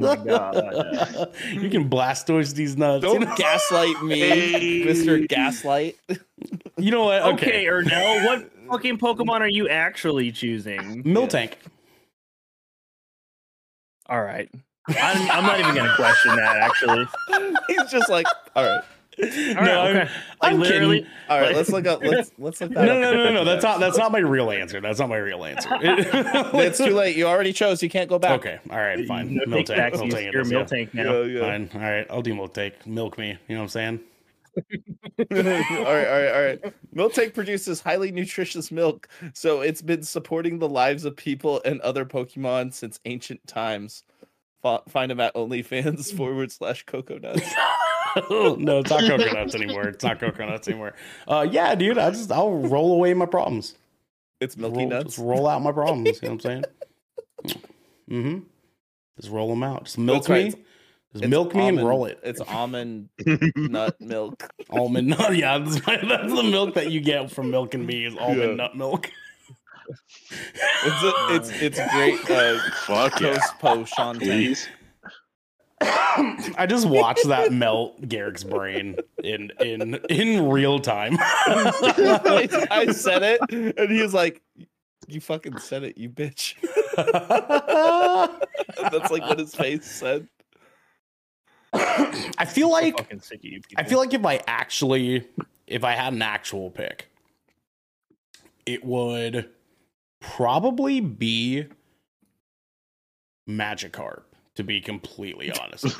my God. you can blast blastoise these nuts. Don't gaslight me, Mr. Gaslight. You know what? Okay, Okay, Ernell, what fucking Pokemon are you actually choosing? Miltank. All right. I'm, I'm not even gonna question that. Actually, He's just like, all right, All right, No, I'm- I'm literally, kidding. all right. Like- Let's look up. Let's let's look that No, up. no, no, no, no. That's not. That's not my real answer. That's not my real answer. It's too late. You already chose. You can't go back. Okay. All right. Fine. No take Miltank. backs, Miltank. it You're a is, now. Yeah, yeah. Fine. All right. I'll do Miltank. Milk me. You know what I'm saying? all right, all right, all right. Miltank produces highly nutritious milk, so it's been supporting the lives of people and other Pokemon since ancient times. Find them at OnlyFans forward slash Cocoa Nuts. no, it's not coconuts anymore. It's not coconuts anymore. Uh, yeah, dude. I just I'll roll away my problems. It's Milky roll, Nuts. Just roll out my problems. you know what I'm saying? Mm-hmm. Just roll them out. Just milk right. me. Just It's milk me and roll it. It's almond nut milk. Almond nut. Yeah, that's, that's the milk that you get from milking me is almond Yeah. nut milk. It's a, it's it's great. Uh, fuck yeah. toast po Shantae. Please. I just watched that melt Garrick's brain in in in real time. I, I said it, and he was like, "You fucking said it, you bitch." That's like what his face said. I feel like fucking sick you. I feel like if I actually, if I had an actual pick, it would probably be Magikarp. To be completely honest,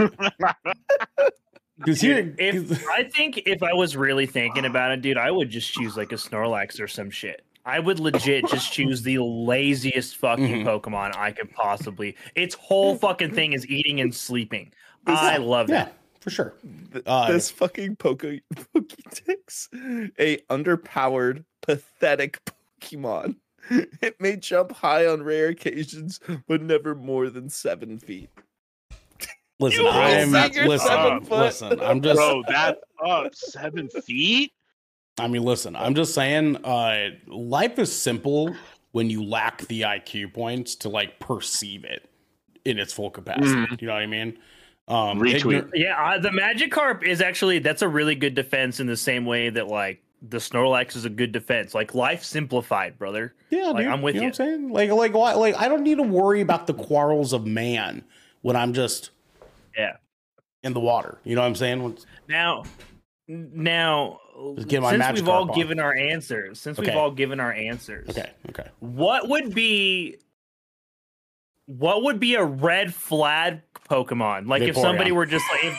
because here, if I think if I was really thinking about it, dude, I would just choose like a Snorlax or some shit. I would legit just choose the laziest fucking Mhm. Pokemon I could possibly. Its whole fucking thing is eating and sleeping. This- I love yeah, that. for sure. Th- Uh, this fucking Poke Pokedex, a underpowered, pathetic Pokemon. It may jump high on rare occasions, but never more than seven feet. Listen, You I'm you're listen. seven foot? Listen, I'm just. Bro, that's up seven feet. I mean, listen, I'm just saying, uh, life is simple when you lack the IQ points to like perceive it in its full capacity. Mhm. You know what I mean? Um, Retweet. ignor- Yeah, uh, the Magikarp is actually that's a really good defense in the same way that like the Snorlax is a good defense. Like life simplified, brother. Yeah, Like, dude, I'm with you. Know you. what I'm saying? Like, like, why? Like, I don't need to worry about the quarrels of man when I'm just Yeah. in the water. You know what I'm saying? Now, now, since we've all on. given our answers, since we've all given our answers, Okay, okay. what would be what would be a red flag Pokemon? Like if somebody were just like, if,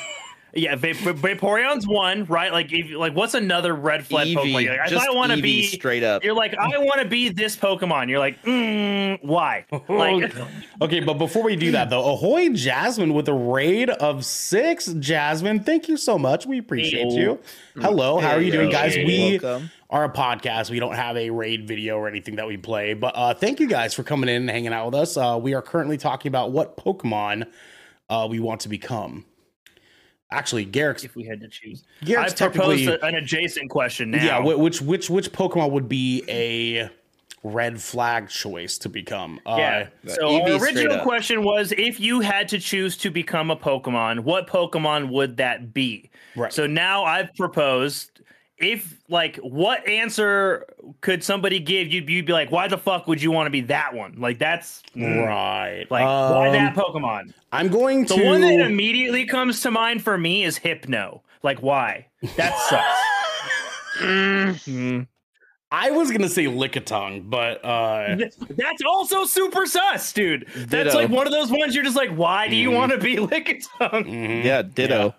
yeah, Va- Va- Vaporeon's one, right? Like if like what's another red flag Pokemon? Eevee, You're like, just I want to be. straight up. You're like, I want to be this Pokemon. You're like, mm, why? Like, Okay, but before we do that though, ahoy Jasmine with a raid of six. Jasmine, thank you so much. We appreciate you. Hello, how are you doing, guys? We Welcome. are a podcast. We don't have a raid video or anything that we play, but uh, thank you guys for coming in and hanging out with us. Uh, we are currently talking about what Pokemon uh, we want to become. Actually, Garrick's if we had to choose, Garrick's I proposed technically an adjacent question now. yeah. Which which which Pokemon would be a red flag choice to become? Yeah. Uh, So Eevee our original question was if you had to choose to become a Pokemon, what Pokemon would that be? Right. So now I've proposed if like what answer could somebody give you'd, you'd be like why the fuck would you want to be that one like that's mm, right. like why Um, that pokemon I'm going to the to one that immediately comes to mind for me is hypno like why that sucks Mm. I was gonna say Lickitung, but uh That's also super sus, dude. That's Ditto. like one of those ones you're just like, why do you Mhm. want to be Lickitung? mhm. Yeah, ditto.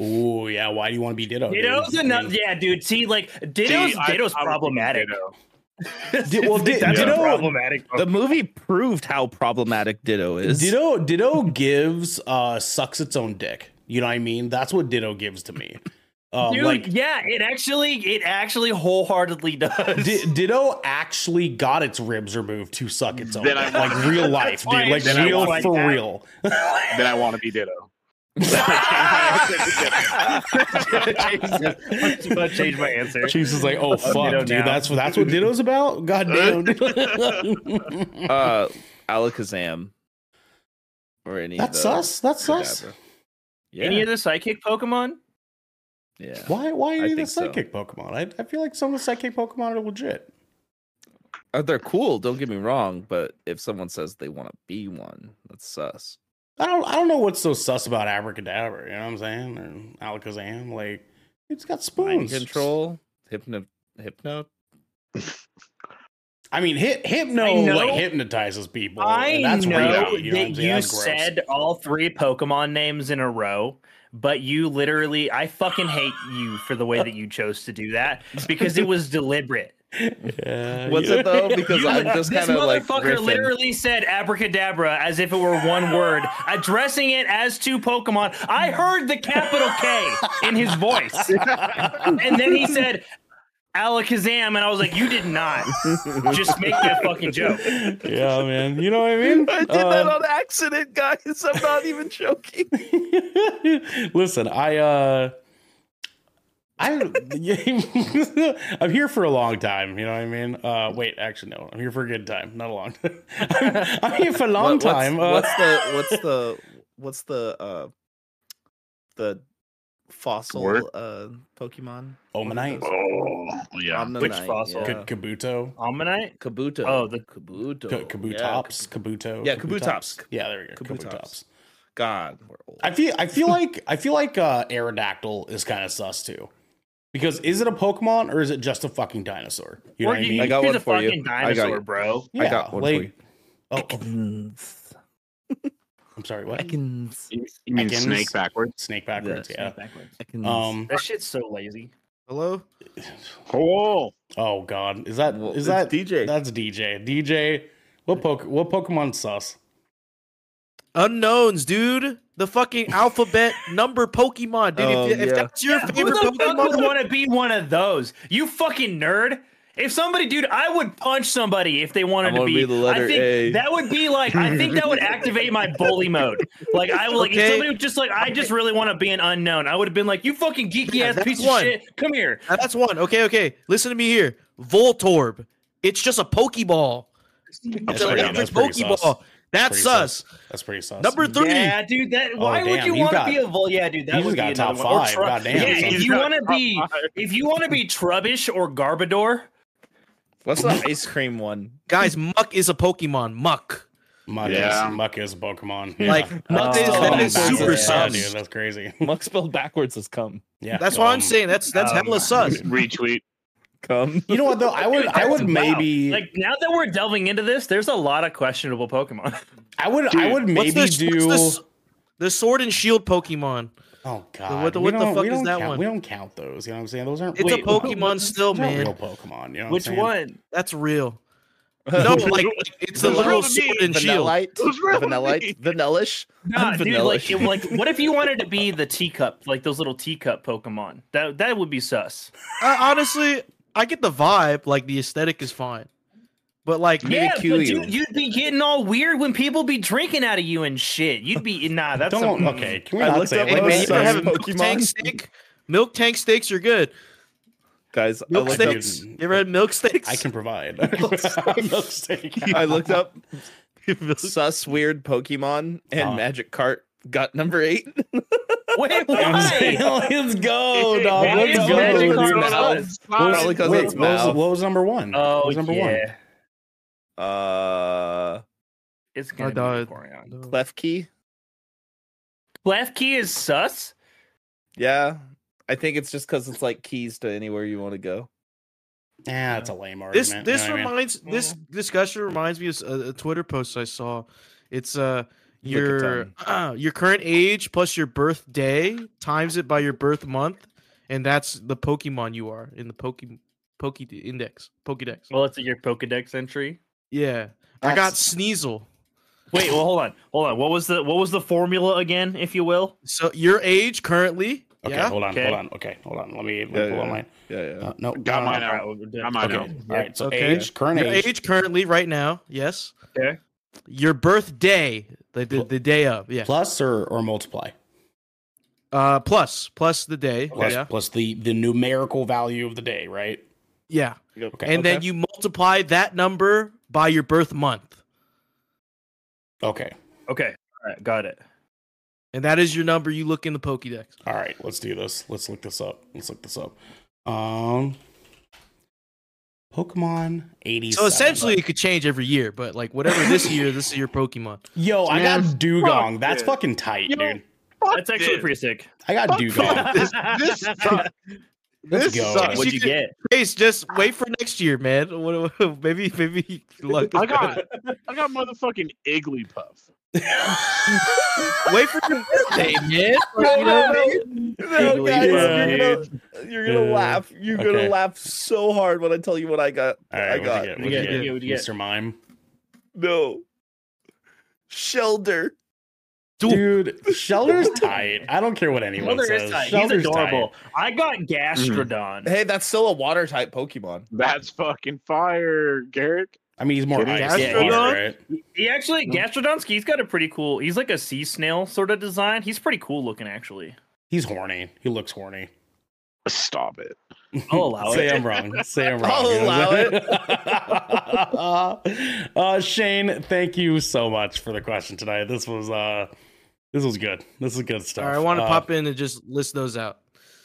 Ooh, yeah. Why do you want to be Ditto? dude? Ditto's I enough. mean, Yeah, dude. See, like Ditto's See, Ditto's I problematic. Ditto. Di- well, Di- That's Ditto- problematic. The movie proved how problematic Ditto is. Ditto Ditto gives uh sucks its own dick. You know what I mean? That's what Ditto gives to me. Uh, Dude, like yeah, it actually, it actually wholeheartedly does. Di- Ditto actually got its ribs removed to suck its own Then dick. I- like real life, dude. Like it's Then I real want for that. real. Then I want to be Ditto. I'm gonna change my answer. Jesus like, oh fuck, dude. now. That's that's what Ditto's about. God damn. uh, Alakazam. Or any. of that's the us. That's us. Kadabra. Any Yeah. of the psychic Pokemon? yeah. Why? Why I any of the think so. psychic Pokemon? I, I feel like some of the psychic Pokemon are legit. Uh, they're cool. Don't get me wrong, but if someone says they want to be one, that's sus. I don't. I don't know what's so sus about Abracadabra. You know what I'm saying? Or Alakazam. Like it's got spoons. Mind control, hypno, hypno. I mean, hit, hypno I know- like hypnotizes people. I and that's know real. You know that saying? you said all three Pokemon names in a row, but you literally, I fucking hate you for the way that you chose to do that because it was deliberate. Yeah, Was yeah. it though? Because You- I'm just this kind of like motherfucker riffing. literally said abracadabra as if it were one word, addressing it as two Pokemon. I heard the capital K in his voice, and then he said Alakazam, and I was like, "You did not just make that fucking joke." yeah, man. You know what I mean? I did that Uh, on accident, guys. I'm not even joking. Listen, I uh I I'm here for a long time, you know what I mean? Uh wait, actually no. I'm here for a good time, not a long time. I'm, I'm here for a long What- what's, time. Uh, What's the what's the what's the uh the fossil Word? uh Pokemon? Omanyte, Oh, yeah. Omnanite, Which fossil? Yeah. K- Kabuto, Ammonite. Kabuto. Oh, the- Kabuto. K- Kabutops, Kabuto. Yeah, Kabutops. Yeah, there we go. Kabutops. Kabutops. God, we're old. I feel I feel like I feel like uh Aerodactyl is kind of sus too. Because is it a Pokemon or is it just a fucking dinosaur? You know Or what I mean? I got one a for you. fucking I got dinosaur, you. bro. I got one for you. oh, oh, I'm sorry, what? I can. You you mean Ekans? snake backwards? Snake backwards, yeah. Backwards. I can. Um That shit's so lazy. hello. Oh, oh god. Is that Well, is that DJ? That's DJ. DJ what poke what Pokemon sus? Unknowns, dude. The fucking alphabet number Pokemon, dude. Oh, if, if that's your Who favorite the fuck would want to be one of those? You fucking nerd. If somebody, dude, I would punch somebody if they wanted to wanna be. be the letter I think A. that would be like. I think that would activate my bully mode. Like I would like if somebody was just like, I just really want to be an unknown. I would have been like, you fucking geeky Yeah, ass piece one. of shit. Come here. That's one. Okay, okay. Listen to me here. Voltorb. It's just a Pokeball. It's That's an pretty- electric that's pretty sus. Pokeball. That's Pretty sus. That's pretty sus. Number three. Yeah, dude. That Oh, why would you you want to be a vol? Yeah, dude. That you would just be got top one. Five. Tru- Goddamn, yeah, if you want to be, five. if you want to be Trubbish or Garbodor, What's the ice cream one? Guys, Muk is a Pokemon. Muk. Muk, Yeah. is, Muk is a Pokemon. Like Muk Oh, is that yeah. is super Yeah, sus. dude. That's crazy. Muk spelled backwards is come. Yeah, That's what I'm um, saying. That's that's um, hella sus. Retweet. Come. You know what though? I would, I would Wow. maybe, like now that we're delving into this, there's a lot of questionable Pokemon. I would, I would What's maybe the, do. what's the, the Sword and Shield Pokemon? Oh god, what the- what the fuck is that count, one? We don't count those. You know what I'm saying? Those aren't. It's Wait, a Pokemon still, those aren't man. real Pokemon. You know Which what I'm saying? one? That's real. No, like it's the Those little real to me. sword and shield. Vanillite. Those really- Vanillite. Vanillish. Nah, dude, like, Vanillish. it- like, what if you wanted to be the teacup, like those little teacup Pokemon? That that would be sus. Uh, honestly, I get the vibe. Like the aesthetic is fine, but like Maybe yeah, but Kiwi. dude, you'd be getting all weird when people be drinking out of you and shit. You'd be nah. That's Don't. some- Okay, can we I not say up hey man, you those ever have a milk tank steak? Milk tank steaks are good. Guys, I Milk looked up. steaks. You ever had milk steaks? I can provide. Milk steak. I looked up Milk- sus weird Pokemon and Uh. Magikarp got number eight. Wait, Let's go, dog. Why Let's go. Magic dude. Card What was- wait, it's what was, what was number one? Oh what was number one? yeah, Uh, it's I gonna be died. Vaporeon. No. Klefki. Clef Key is sus. Yeah, I think it's just because it's like keys to anywhere you want to go. Yeah, that's a lame This argument. this you know what I mean? reminds this discussion reminds me of a, a Twitter post I saw. It's uh your uh, your current age plus your birthday times it by your birth month, and that's the Pokemon you are in the Poke Poke Index Pokedex. Well, it's your Pokedex entry. Yeah, I got Sneasel. Wait, well, hold on, hold on. What was the what was the formula again, if you will? So your age currently, Okay, yeah, hold on, Okay. hold on. Okay, hold on. Let me, let me Yeah, pull yeah. up mine. Yeah, yeah. Uh, no, Got no, mine no. out. Alright, we're done. Got mine Okay, out. all right. So Okay. age, current your age. age currently right now, yes. Okay. Your birthday, the the, the day of, yeah. plus or or multiply. Uh, plus plus the day, Plus, yeah, plus the the numerical value of the day, right? yeah. Okay. and then you multiply that number by your birth month, okay. Okay. All right. Got it. and that is your number you look in the Pokédex. All right. Let's do this. Let's look this up. Let's look this up. Um, Pokemon eighty. So essentially, it could change every year, but like whatever this year, this is your Pokemon. yo, I got Dewgong. fuck That's it. fucking tight, You know, dude. That's actually this. pretty sick. I got Dewgong. this this sucks. Let's This go. sucks. What'd you could- get? Chase, just wait for next year, man. What- Maybe, maybe luck. I got. I got motherfucking Igglybuff. wait for your birthday, man. Like, you know, no, no, guys, you're gonna, you're gonna Yeah. laugh. You're gonna laugh so hard when I tell you what I got. All I got What'd you get? What'd What'd you you get? get? You get? Mr. Mime. no Shellder. Dude, Shellder's tight. I don't care what anyone Mother says. is tight. He's Shellder's adorable. I got mm. Gastrodon. Hey, that's still a water type Pokemon. That's fucking fire, Garrick. I mean, he's more ice than Gastrodon? water, right? He actually Gastrodon's he's got a pretty cool. He's like a sea snail sort of design. He's pretty cool looking actually. He's horny. He looks horny. Stop it. I'll allow Say it. Say I'm wrong. Say I'm wrong. I'll You know allow I'm uh, Shane, thank you so much for the question tonight. This was uh, this was good. This is good stuff. All right, I want to Uh, pop in and just list those out.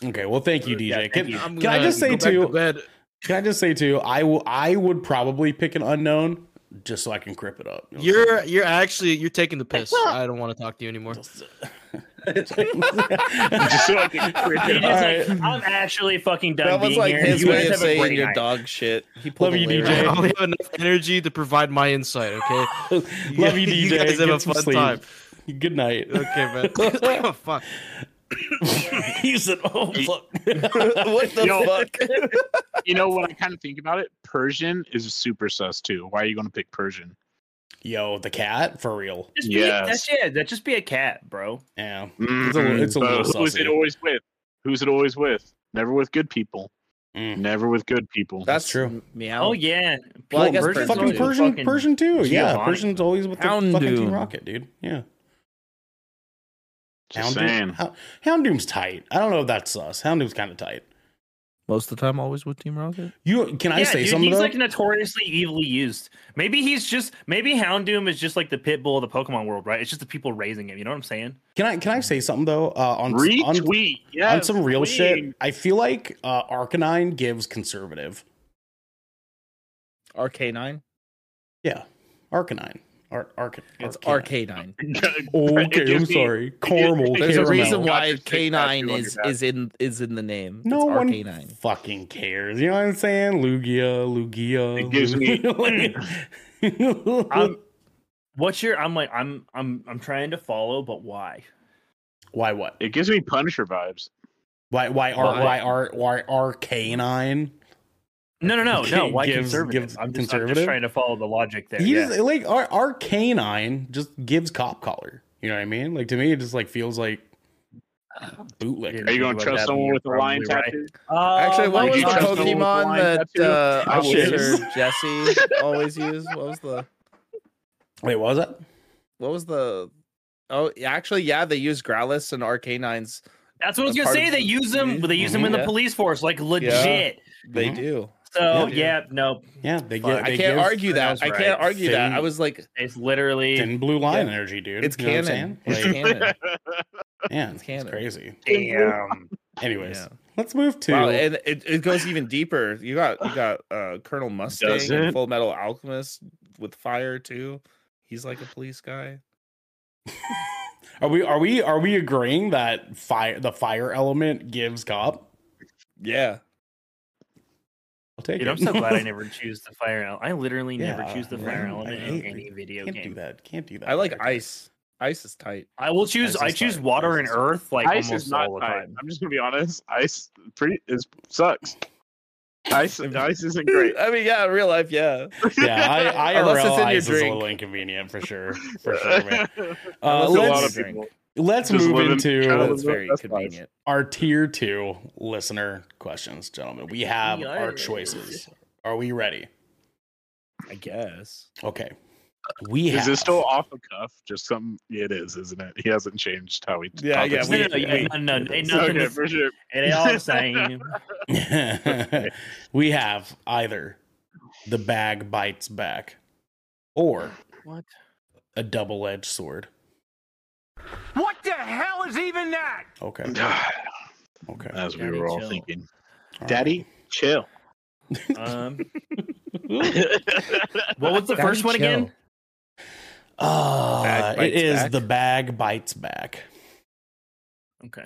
Okay, well, thank you, DJ. Yeah, thank can, you. I'm can I just say go back too? to bed. Can I just say too? I will. I would probably pick an unknown just so I can crip it up. You know you're you're actually you're taking the piss. I don't want to talk to you anymore. Just so I can He crit just All like, right. I'm actually fucking done That was being like here. his You way guys of have a saying great night. dog shit. He pulled Love a you, Larry. DJ. I only have enough energy to provide my insight. Okay. Love you, DJ. You guys have Get a fun sleep. time. Good night. Okay, man. oh, fuck. You said, "Oh fuck." what the Yo. fuck? You know what I kind of think about it? Persian is super sus too. Why are you going to pick Persian? Yo, the cat for real. Just be, that's yeah. That just be a cat, bro. Yeah, it's a, it's a But little who is it always with? Who's it always with? Never with good people. Mm. Never with good people. That's true. Meow. Oh yeah. Well, I guess Persian's Persian- fucking Persian, fucking- Persian too. Yeah, Persian's always with the fucking Team Rocket, dude. Yeah, Just Houndoom- saying. Houndoom's tight. I don't know if that's sus. Houndoom's kind of tight. Most of the time, always with Team Rocket. You can I yeah, say dude, something he's though? like notoriously evilly used. Maybe he's just maybe Houndoom is just like the pit bull of the Pokemon world, right? It's just the people raising him. You know what I'm saying? Can I can I say something though? Uh, on on, Retweet. Yeah. on some real shit, I feel like uh, Arcanine gives conservative. Arcanine. Yeah, Arcanine. Ar- Arc- It's Arcanine. Arcanine. Okay, I'm sorry. Caramel. There's a reason why your fake canine is is in is in the name. No it's one Arcanine. fucking cares. You know what I'm saying? Lugia, Lugia. It gives me- me. Um, what's your? I'm like I'm I'm I'm trying to follow, but why? why what? It gives me Punisher vibes. Why why are Why? why are why are canine? No, no, no, no. Why Gives- conservative? gives I'm, just, I'm just trying to follow the logic there. He's yeah. like our our canine just gives cop collar. You know what I mean? Like to me, it just like feels like bootleg. Are you going to trust that, someone with a lion probably right. tattoo? Oh Actually, what was the God. God. Trust someone with a Pokemon lion that tattoo? uh, I would. Officer Jesse always used? What was the Wait, what was that? what was the? Oh, actually, yeah, they use Growlithe and Arcanine's. That's what I was gonna say. They use them. They use them in the police force, like legit. They Mhm. do. So Yeah. yeah, no, Yeah, they Fuck. get. I They can't give argue that. I right. can't argue that. I was like, it's literally thin blue line Yeah. energy, dude. it's You know what I'm canon. saying? It's Like, canon. yeah, It's it's canon. crazy. damn. Anyways, Yeah. let's move to. Wow, and it, it goes even deeper. You got you got uh Colonel Mustang, and? Full Metal Alchemist with fire too. He's like a police guy. are we are we are we agreeing that fire the fire element gives cop? Yeah. I'll take Dude, it. I'm so glad I never choose the fire element. I literally never choose the right? fire element in any video Can't game. do that. Can't do that. I like ice. Ice is tight. I will choose. Ice I choose fire. water Ice and earth like Ice almost is not all the tight. time. I'm just gonna be honest. Ice pretty is sucks. Ice ice isn't great. I mean, yeah, in real life, yeah. Yeah, I, Unless IRL it's in your ice is a little inconvenient for sure. For sure, man. Uh, Unless a lot of people. Let's just move into That's very That's fine. convenient. our tier two listener questions, gentlemen. We have our choices. Are we ready? I guess. Okay. We have Is this still off the cuff? Just something. Yeah, it is, isn't it? He hasn't changed how he. Yeah, talks. yeah, we- no, no, yeah, hey, no, no, ain't nothing. okay, to- for sure. It ain't all I'm saying. we have either the bag bites back or What? a double edged sword. What the hell is even that? Okay. Okay. As we Daddy, were all chill. thinking. All Daddy, chill. Um, what was the first one again? Uh, Bag it bites is back? the bag bites back. Okay.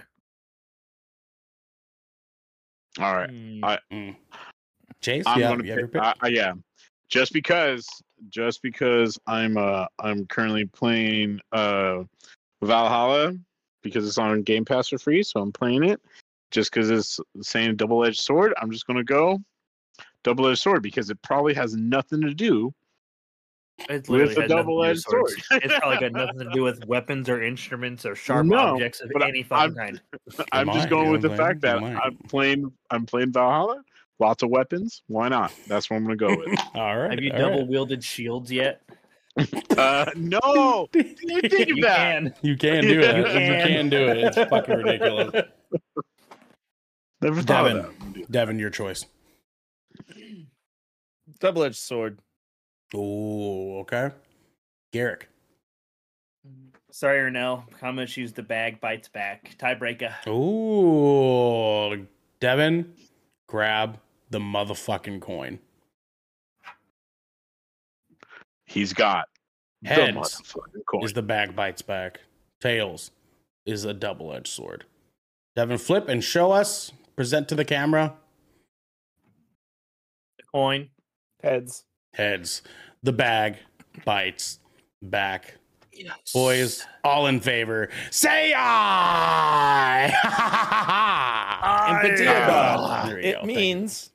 All right. Hmm. I- Mm. Chase, I'm yeah, gonna you pick, pick? I, I, yeah. Just because, just because I'm uh I'm currently playing uh Valhalla because it's on Game Pass for free, so I'm playing it. Just because it's saying double edged sword, I'm just gonna go double edged sword because it probably has nothing to do. It's With literally a nothing to do with double-edged swords. sword. it's probably got nothing to do with weapons or instruments or sharp No, objects of I- any fucking I'm- kind. I'm might, just going with the what fact that might. I'm playing I'm playing Valhalla. Lots of weapons. Why not? That's what I'm gonna go with. All right. Have you all double right. wielded shields yet? uh, no, didn't even you that. can. You can do it. You You can. can do it. It's fucking ridiculous. Never thought of Devin, that. Devin, your choice. Double edged sword. Oh, okay. Garrick. Sorry, Ernell. I'm gonna choose the bag bites back. Tiebreaker. Oh, Devin, grab the motherfucking coin. He's got Heads motherfucking coin. is the bag bites back. Tails is a double edged sword. Devin, flip and show us. Present to the camera. The coin. Heads. Heads. The bag bites back. Yes. Boys, all in favor. Say aye. In there you it go. Means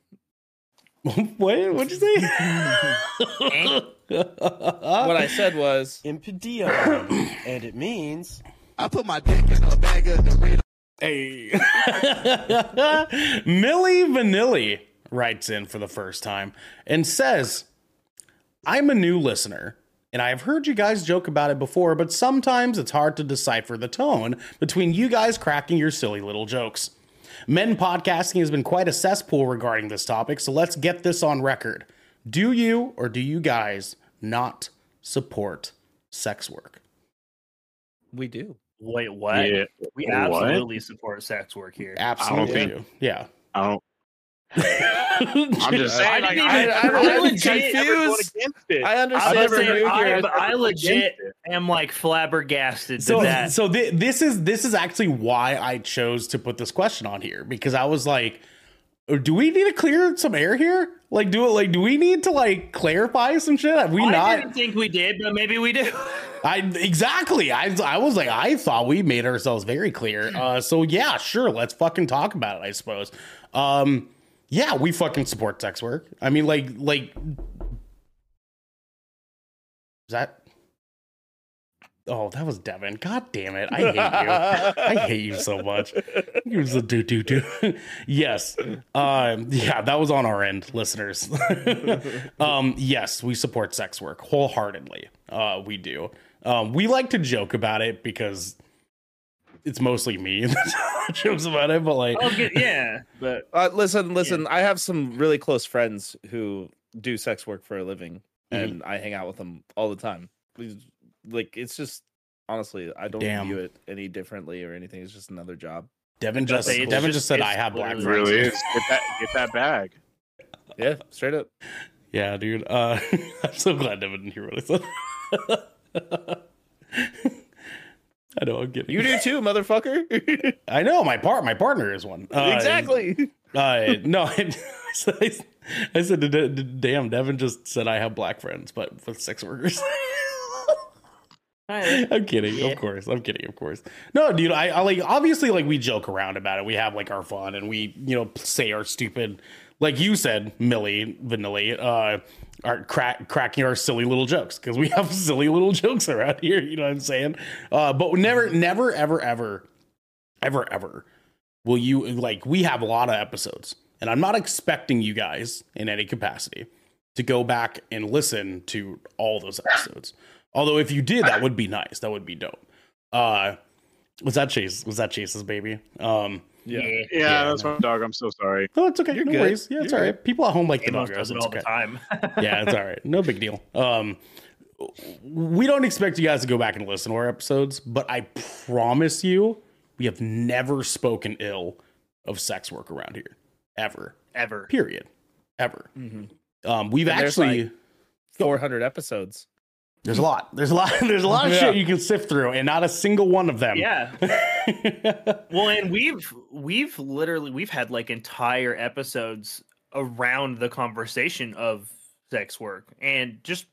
what? What'd you say? what I said was Impedio. and it means I put my dick in a bag of Doritos. Hey. Millie Vanilli writes in for the first time and says, I'm a new listener, and I have heard you guys joke about it before, but sometimes it's hard to decipher the tone between you guys cracking your silly little jokes. Men podcasting has been quite a cesspool regarding this topic, so let's get this on record. Do you or do you guys not support sex work? We do. Wait, what? Yeah. We What? absolutely support sex work here. Absolutely. think- do. Yeah. I don't. I'm just I saying. didn't like, even- I, I- I I'm legit- never confused. against it. I I'm understand about to new I, here. I legit am like flabbergasted to So, that. so thi- this is this is actually why I chose to put this question on here because I was like, do we need to clear some air here? Like, do it like do we need to like clarify some shit? Have we I not? didn't think we did, but maybe we do. I exactly. I I was like, I thought we made ourselves very clear. Uh, so yeah, sure, let's fucking talk about it. I suppose. Um, yeah, we fucking support sex work. I mean, like, like, is that? Oh, that was Devin. God damn it! I hate you. I hate you so much. He was a do do do. Yes. Um, yeah, that was on our end, listeners. um, yes, we support sex work wholeheartedly. Uh, we do. Um, we like to joke about it because it's mostly me that jokes about it, but like, yeah, but Uh, listen, listen. I have some really close friends who do sex work for a living, Mhm. and I hang out with them all the time. We- Like, it's just honestly, I don't Damn. view it any differently or anything. It's just another job. Devin just say Devin just- just said I have black friends. really is. Get that. Get that bag. Yeah, straight up. Yeah, dude. Uh, I'm so glad Devin didn't hear what I said. I know I'm getting You do too, motherfucker. I know my part. My partner is one. Uh, exactly. Uh, no, I, said- I said, "D- d- "Damn." Devin just said I have black friends, but with sex workers. I'm kidding, Yeah. of course. I'm kidding, of course. No, dude, I, I like obviously like we joke around about it. We have like our fun and we, you know, say our stupid like you said, Millie Vanilli, uh are crack cracking our silly little jokes because we have silly little jokes around here, you know what I'm saying? Uh but never, never, ever, ever, ever, ever will you like we have a lot of episodes and I'm not expecting you guys in any capacity to go back and listen to all those episodes. Although if you did, that would be nice. That would be dope. Uh was that Chase? Was that Chase's baby? Um yeah, Yeah, Yeah, that's my dog. I'm so sorry. no, it's okay. You're no good. worries. Yeah, it's You're all right. People at home like the Amos dog. does it It's all the time. yeah, it's all right. No big deal. Um, we don't expect you guys to go back and listen to our episodes, but I promise you, we have never spoken ill of sex work around here, ever. Ever. Period. Ever. Mhm. Um, we've And actually like, 400 episodes. There's a lot. There's a lot. There's a lot of Yeah. shit you can sift through, and not a single one of them. Yeah. Well, and we've we've literally we've had like entire episodes around the conversation of sex work and just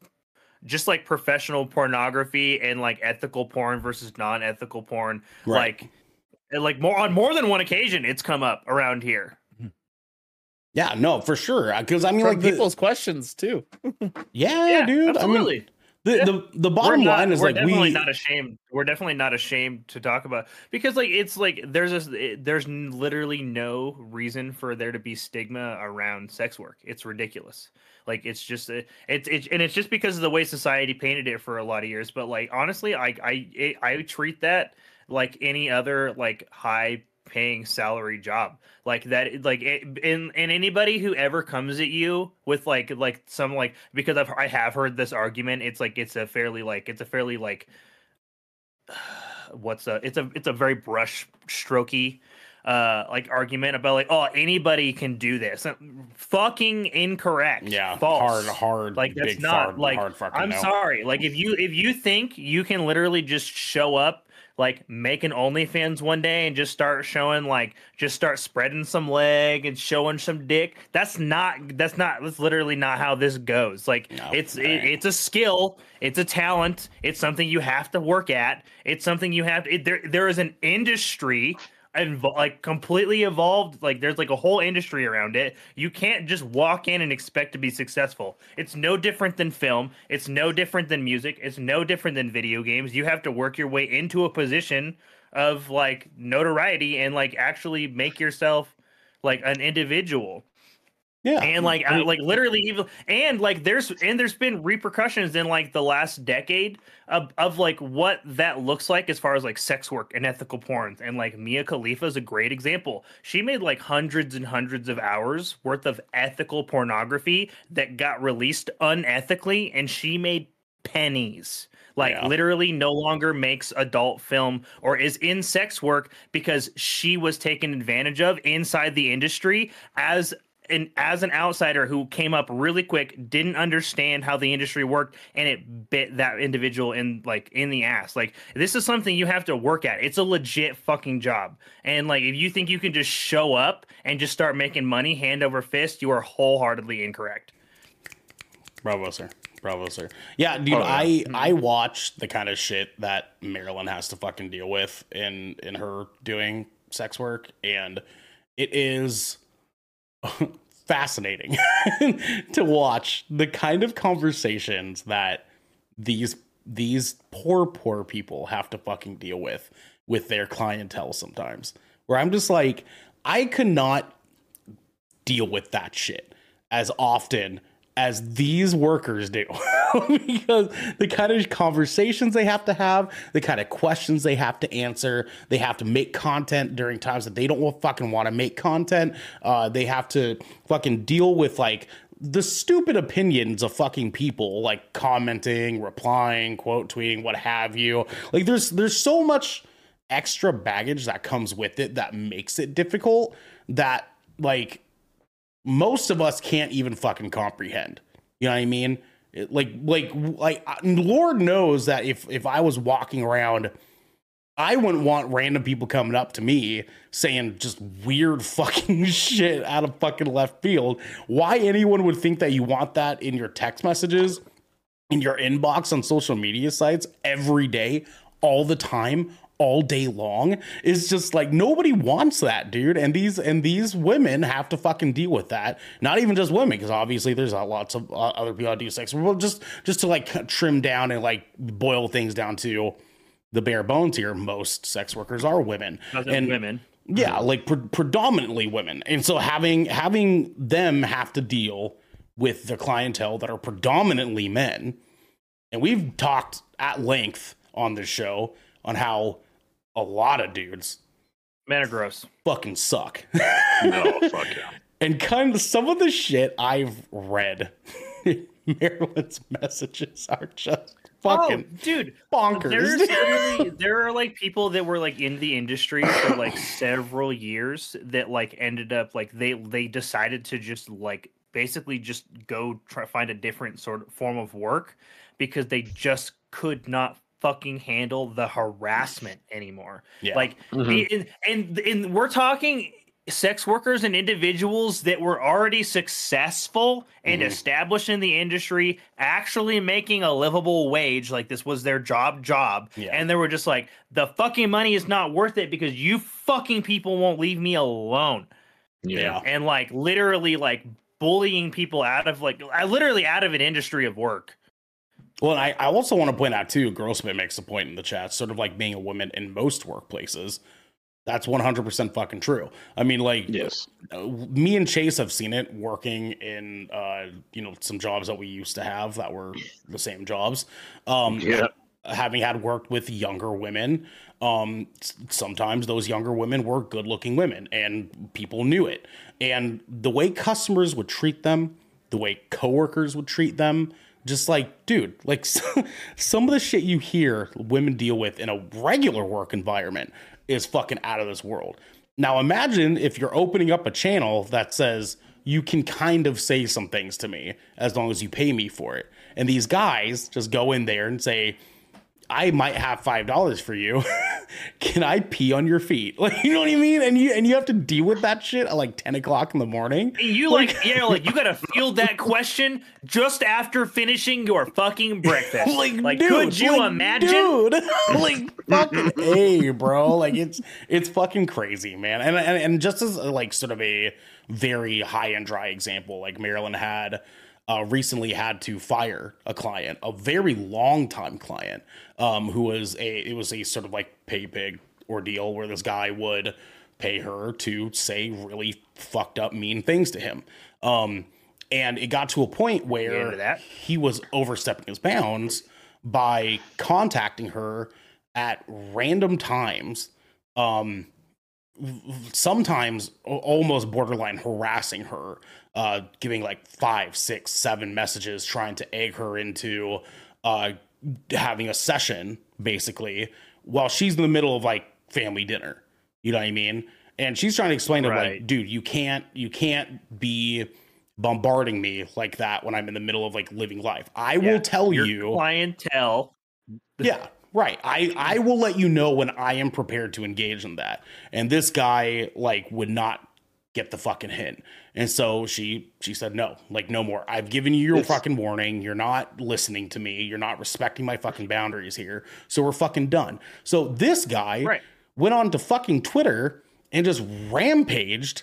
just like professional pornography and like ethical porn versus non-ethical porn Right. like like more on more than one occasion it's come up around here yeah, no, for sure. Uh, because I mean, From like, the, people's questions too. yeah, dude. I mean, absolutely the, Yeah. the the bottom not, line is like we're like definitely we not ashamed we're definitely not ashamed to talk about because like it's like there's this there's literally no reason for there to be stigma around sex work it's ridiculous like it's just uh, it's it's and it's just because of the way society painted it for a lot of years but like honestly i i it, i treat that like any other like high paying salary job. Like that like it, and and anybody who ever comes at you with like like some like because I've I have heard this argument it's like it's a fairly like it's a fairly like what's a it's a it's a very brush strokey uh like argument about like oh anybody can do this. Fucking incorrect. Yeah false. hard hard like that's not hard, like hard i'm no. sorry. Like if you if you think you can literally just show up like make an OnlyFans one day and just start showing like just start spreading some leg and showing some dick. That's not that's not that's literally not how this goes. Like No, it's it it, it's a skill, it's a talent, it's something you have to work at. It's something you have it, there there is an industry and like completely evolved like there's like a whole industry around it. You can't just walk in and expect to be successful. It's no different than film. It's no different than music. It's no different than video games. You have to work your way into a position of like notoriety and like actually make yourself like an individual Yeah. and like I, like literally even and like there's and there's been repercussions in like the last decade of, of like what that looks like as far as like sex work and ethical porn and like Mia Khalifa is a great example she made like hundreds and hundreds of hours worth of ethical pornography that got released unethically and she made pennies like Yeah. literally no longer makes adult film or is in sex work because she was taken advantage of inside the industry as an as an outsider who came up really quick didn't understand how the industry worked and it bit that individual in like in the ass like this is something you have to work at it's a legit fucking job and like if you think you can just show up and just start making money hand over fist you are wholeheartedly incorrect Bravo, sir. Bravo, sir. Yeah, dude, Oh, yeah. I mm-hmm. I watch the kind of shit that Marilyn has to fucking deal with in in her doing sex work, and it is fascinating to watch the kind of conversations that these these poor poor people have to fucking deal with with their clientele sometimes. Where I'm just like, I could not deal with that shit as often as these workers do. Because the kind of conversations they have to have the kind of questions they have to answer they have to make content during times that they don't fucking want to make content. Uh, they have to fucking deal with like the stupid opinions of fucking people like commenting replying quote tweeting what have you. Like there's there's so much extra baggage that comes with it that makes it difficult that like most of us can't even fucking comprehend. You know what I mean? Like, like, like, uh, Lord knows that if if I was walking around, I wouldn't want random people coming up to me saying just weird fucking shit out of fucking left field. Why anyone would think that you want that in your text messages, in your inbox on social media sites every day, all the time, all day long is just like nobody wants that, dude. And these and these women have to fucking deal with that. Not even just women, because obviously there's lots of uh, other people that do sex. Well, just just to like trim down and like boil things down to the bare bones here. Most sex workers are women, Other and women yeah like pre- predominantly women and so having having them have to deal with the clientele that are predominantly men and we've talked at length on this show on how a lot of dudes men are gross. fucking suck. No, fuck yeah. and kind of some of the shit i've read marilyn's messages are just fucking oh, dude bonkers. There's literally there are like people that were like in the industry for like several years that like ended up like they they decided to just like basically just go try find a different sort of form of work because they just could not fucking handle the harassment anymore. Yeah. Like and, and and we're talking sex workers and individuals that were already successful and Mhm. established in the industry actually making a livable wage like this was their job job Yeah. and they were just like the fucking money is not worth it because you fucking people won't leave me alone yeah and like literally like bullying people out of like I literally out of an industry of work Well, and I, I also want to point out too, Grossman makes a point in the chat, sort of like being a woman in most workplaces. That's 100% fucking true. I mean, like, Yes. uh, me and Chase have seen it working in, uh, you know, some jobs that we used to have that were the same jobs. Um, Yeah. having had worked with younger women, um, sometimes those younger women were good looking women and people knew it. And the way customers would treat them, the way coworkers would treat them, just like, dude, like some of the shit you hear women deal with in a regular work environment is fucking out of this world. Now imagine if you're opening up a channel that says you can kind of say some things to me as long as you pay me for it. And these guys just go in there and say, I might have five dollars for you. Can I pee on your feet? Like you know what I mean? And you and you have to deal with that shit at like ten o'clock in the morning. And you like, you know, like you gotta field that question just after finishing your fucking breakfast. Like, dude, could you like, imagine? dude? like fucking a bro. Like it's it's fucking crazy, man. And and and just as like sort of a very high and dry example, like Marilyn had uh, recently had to fire a client, a very long time client, um, who was a it was a sort of like pay pig ordeal where this guy would pay her to say really fucked up mean things to him. Um, and it got to a point where that. he was overstepping his bounds by contacting her at random times. Um, sometimes almost borderline harassing her, uh, giving like five, six, seven messages, trying to egg her into uh, having a session, basically, while she's in the middle of like family dinner. You know what I mean? And she's trying to explain to him, like, dude, you can't, you can't be bombarding me like that when I'm in the middle of like living life. I Yeah, will tell Your you. clientele. Yeah, right. I I will let you know when I am prepared to engage in that. And this guy like would not get the fucking hint. And so she she said no, like no more. I've given you your fucking warning. You're not listening to me. You're not respecting my fucking boundaries here. So we're fucking done. So this guy Right. went on to fucking Twitter and just rampaged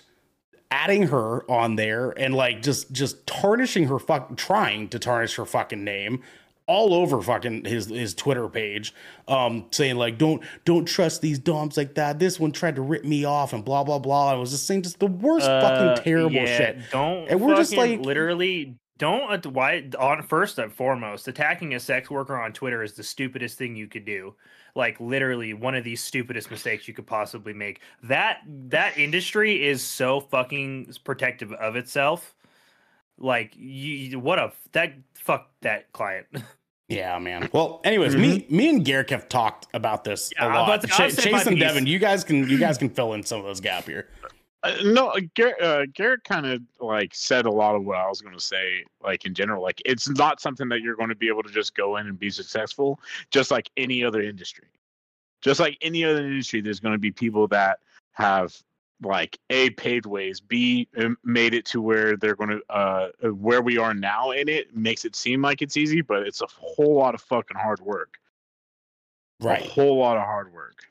adding her on there and like just just tarnishing her fuck trying to tarnish her fucking name all over fucking his his Twitter page, um, saying like don't don't trust these dumps like that. This one tried to rip me off and blah blah blah. I was just saying just the worst Uh, fucking terrible yeah, shit. Don't And we're just like- literally don't why on first and foremost attacking a sex worker on Twitter is the stupidest thing you could do. Like literally one of the stupidest mistakes you could possibly make. That that industry is so fucking protective of itself. Like you, what a that fuck that client. Yeah, man. Well, anyways, me me and Garrick have talked about this Yeah, a I'm lot. about Ch- Chase and piece. Devin, you guys can you guys can fill in some of those gap here. Uh, no, uh, Garrick, uh, Garrick kind of like said a lot of what I was going to say. Like in general, like it's not something that you're going to be able to just go in and be successful, just like any other industry. Just like any other industry, there's going to be people that have like a paved ways, b um, made it to where they're going to uh uh, where we are now in it makes it seem like it's easy, but it's a whole lot of fucking hard work. right A whole lot of hard work.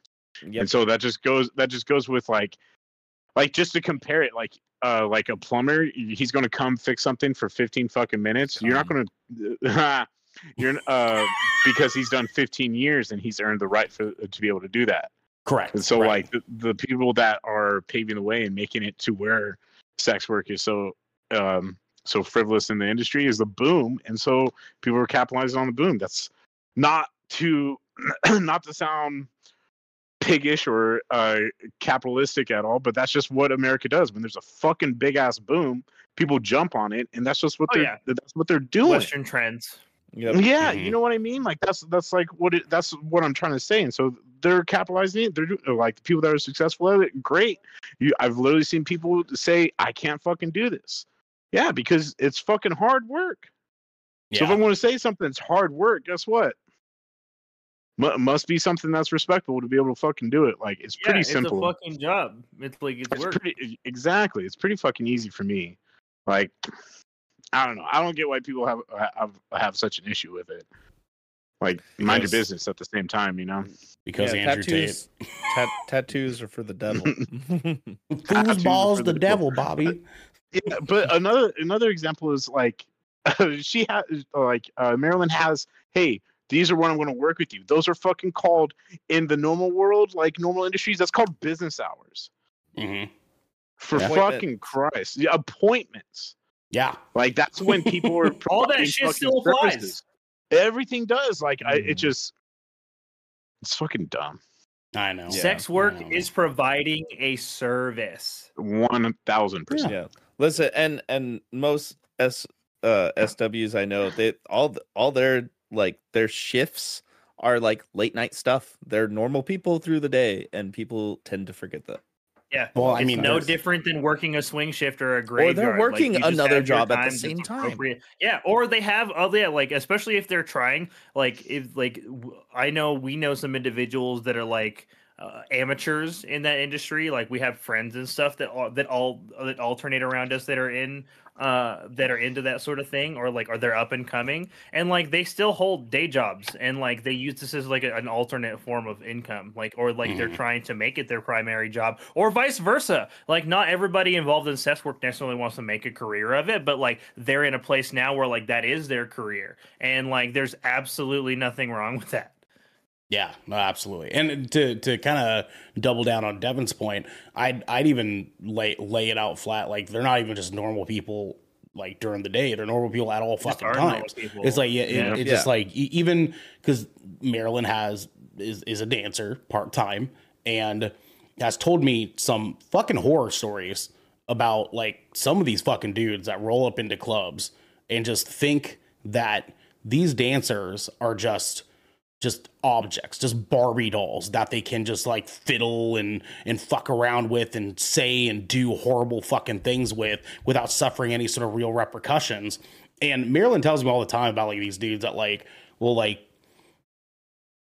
Yep. And so that just goes that just goes with like like just to compare it like uh like a plumber he's going to come fix something for 15 fucking minutes. You're not going to you're uh because he's done 15 years and he's earned the right for to be able to do that. Correct. And so Right. like the, the people that are paving the way and making it to where sex work is so um so frivolous in the industry is the boom and so people are capitalizing on the boom. That's not to not to sound piggish or uh capitalistic at all, but that's just what America does. When there's a fucking big ass boom, people jump on it and that's just what Oh, they're yeah. that's what they're doing. Western trends. Yep. Yeah, Mhm. you know what I mean. Like that's that's like what it, that's what I'm trying to say. And so they're capitalizing it. They're do- like the people that are successful at it. Great. You, I've literally seen people say, "I can't fucking do this." Yeah, because it's fucking hard work. So if I'm going to say something, it's hard work. Guess what? Mu must be something that's respectable to be able to fucking do it. Like it's pretty yeah, simple. It's a fucking job. It's like it's, It's work. pretty exactly. It's pretty fucking easy for me. Like I don't know. I don't get why people have have have such an issue with it. Like mind your business at the same time, you know. because Yeah, Andrew tattoos, tat- tattoos are for the devil. Tate. tattoos Foosballs the the devil, Bobby. Yeah, but another another example is like she has like uh, Marilyn has. Hey, these are what I'm going to work with you. Those are fucking called in the normal world, like normal industries. That's called business hours. hmm For Yeah. fucking Christ, yeah, appointments. Yeah. Like that's when people are All that shit still applies. services. Everything does. Like I, it Mhm. just it's fucking dumb. I know. Yeah. Sex work Mm. is providing a service. One thousand percent. yeah. Listen, and and most S uh SWs I know, they all all their like their shifts are like late night stuff. They're normal people through the day, and people tend to forget that. Yeah. Well, I mean, no different than working a swing shift or a graveyard. Or they're working just another job at the same time. Yeah, or they have other yeah, like especially if they're trying. Like if like w- I know we know some individuals that are like uh, amateurs in that industry. Like we have friends and stuff that all, that all that alternate around us that are in uh that are into that sort of thing or like are they're up and coming and like they still hold day jobs and like they use this as like a, an alternate form of income like or like they're Mhm. trying to make it their primary job or vice versa like not everybody involved in sex work necessarily wants to make a career of it but like they're in a place now where like that is their career and like there's absolutely nothing wrong with that Yeah, no, absolutely. And to to kind of double down on Devin's point, I'd I'd even lay lay it out flat. Like they're not even just normal people. Like during the day, they're normal people at all fucking times. It's like yeah, it, Yeah. it's Yeah. just like e- even because Marilyn has is is a dancer part time and has told me some fucking horror stories about like some of these fucking dudes that roll up into clubs and just think that these dancers are just just objects, just Barbie dolls that they can just like fiddle and and fuck around with and say and do horrible fucking things with without suffering any sort of real repercussions. And Marilyn tells me all the time about like these dudes that like will like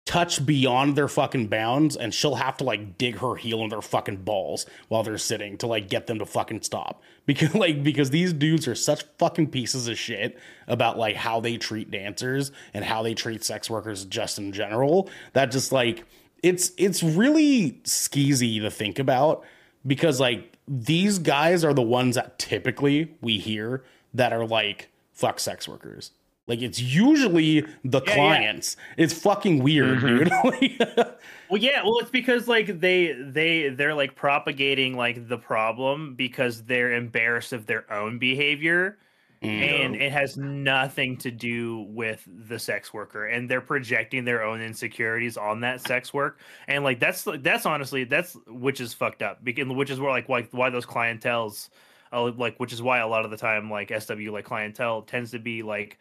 touch beyond their fucking bounds and she'll have to like dig her heel in their fucking balls while they're sitting to like get them to fucking stop. Because like because these dudes are such fucking pieces of shit about like how they treat dancers and how they treat sex workers just in general that just like it's it's really skeezy to think about because like these guys are the ones that typically we hear that are like fuck sex workers like it's usually the yeah. clients. It's fucking weird, dude. Well, yeah, well, it's because like they they they're like propagating like the problem because they're embarrassed of their own behavior, and it has nothing to do with the sex worker, and they're projecting their own insecurities on that sex work, and like that's that's honestly that's which is fucked up, because which is where like why why those clientels, uh, like which is why a lot of the time like SW like clientele tends to be like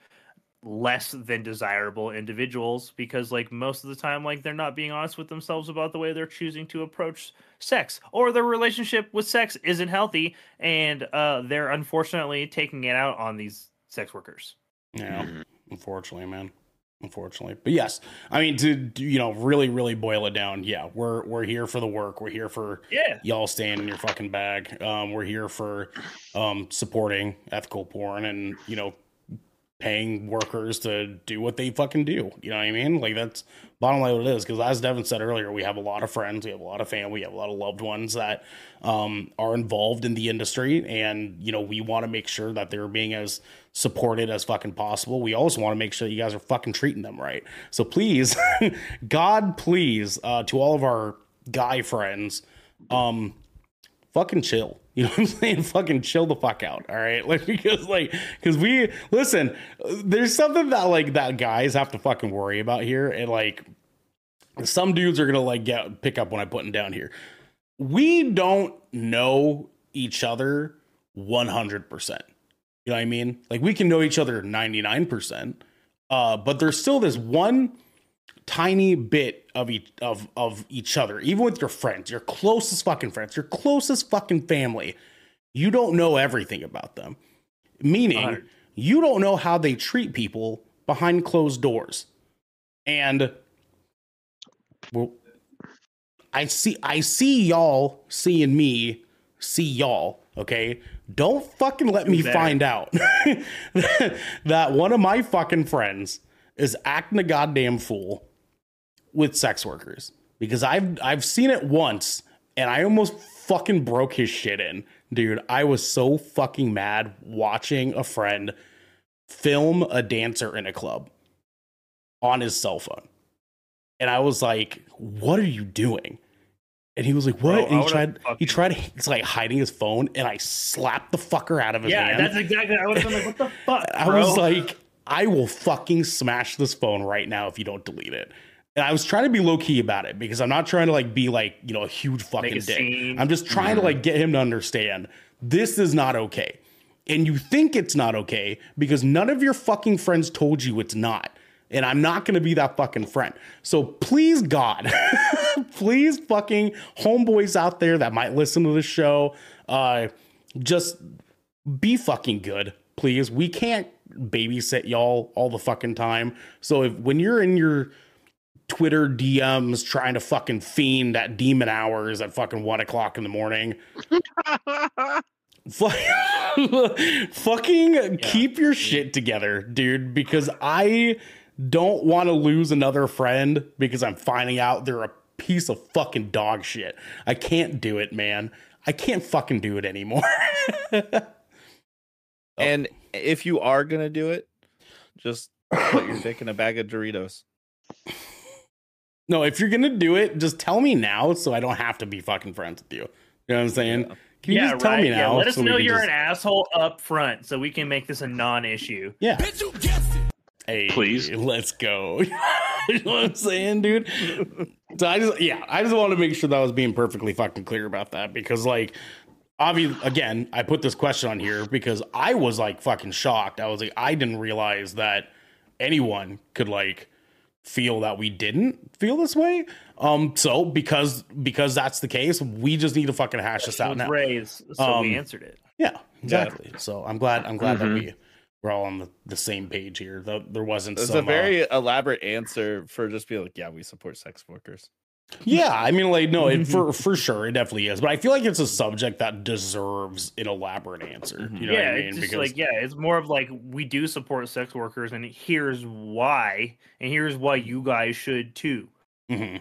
less than desirable individuals because like most of the time like they're not being honest with themselves about the way they're choosing to approach sex or their relationship with sex isn't healthy and uh they're unfortunately taking it out on these sex workers yeah, unfortunately, man. Unfortunately, but yes, I mean to to, you know really really boil it down. Yeah, we're we're here for the work. We're here for yeah y'all staying in your fucking bag. Um, we're here for um supporting ethical porn and you know paying workers to do what they fucking do. You know what I mean? Like that's bottom line what it is. Because as Devin said earlier, we have a lot of friends, we have a lot of family, we have a lot of loved ones that um, are involved in the industry, and you know we want to make sure that they're being as supported as fucking possible. We also want to make sure that you guys are fucking treating them right. So please, God, please, uh, to all of our guy friends, um, fucking chill. You know what I'm saying? Fucking chill the fuck out. All right. Like, because, like, because we, listen, there's something that, like, that guys have to fucking worry about here. And, like, some dudes are going to, like, get, pick up when I'm putting down here. We don't know each other 100%. You know what I mean? Like, we can know each other 99%. Uh, but there's still this one tiny bit of each of of each other, even with your friends, your closest fucking friends, your closest fucking family. You don't know everything about them. Meaning, Hundred. you don't know how they treat people behind closed doors. And well, I see I see y'all seeing me see y'all, okay? Don't fucking let me find out that one of my fucking friends is acting a goddamn fool with sex workers because I've I've seen it once and I almost fucking broke his shit in. Dude, I was so fucking mad watching a friend film a dancer in a club on his cell phone. And I was like, "What are you doing?" And he was like, "What?" Bro, and he tried he tried he's like hiding his phone and I slapped the fucker out of his yeah hand. that's exactly i was like what the fuck I was like, I will fucking smash this phone right now if you don't delete it. And I was trying to be low key about it because I'm not trying to like be like, you know, a huge fucking a dick. scene. I'm just trying to like get him to understand this is not okay. And you think it's not okay because none of your fucking friends told you it's not. And I'm not going to be that fucking friend. So please, God, please, fucking homeboys out there that might listen to the show, uh, just be fucking good, please. We can't babysit y'all all the fucking time. So if when you're in your Twitter DMs trying to fucking fiend at demon hours at fucking one o'clock in the morning, fu- fucking keep your shit together, dude, because I don't want to lose another friend because I'm finding out they're a piece of fucking dog shit. I can't do it, man. I can't fucking do it anymore. And if you are gonna do it, just put your dick in a bag of Doritos. No, if you're gonna do it, just tell me now so I don't have to be fucking friends with you. You know what I'm saying? Can you yeah, just tell right. me yeah, now? let us so we know you're just- an asshole up front, so we can make this a non-issue. Yeah. Bitch, you guessed it. Hey, Please. let's go. you know what I'm saying, dude? So I just, yeah, I just want to make sure that I was being perfectly fucking clear about that because, like, obviously, again, I put this question on here because I was like fucking shocked. I was like, I didn't realize that anyone could like feel that we didn't feel this way. Um, so because because that's the case, we just need to fucking hash this out was now. raised, so Um, we answered it. Yeah, exactly. So I'm glad I'm glad Mhm. that we we're all on the, the same page here. Though there wasn't It's some, a uh, very elaborate answer for just being like, yeah, we support sex workers. Yeah, I mean, like, no, it, for for sure, it definitely is. But I feel like it's a subject that deserves an elaborate answer. You know yeah, what I mean? it's just like yeah, it's more of like we do support sex workers, and here's why, and here's why you guys should too. Mhm.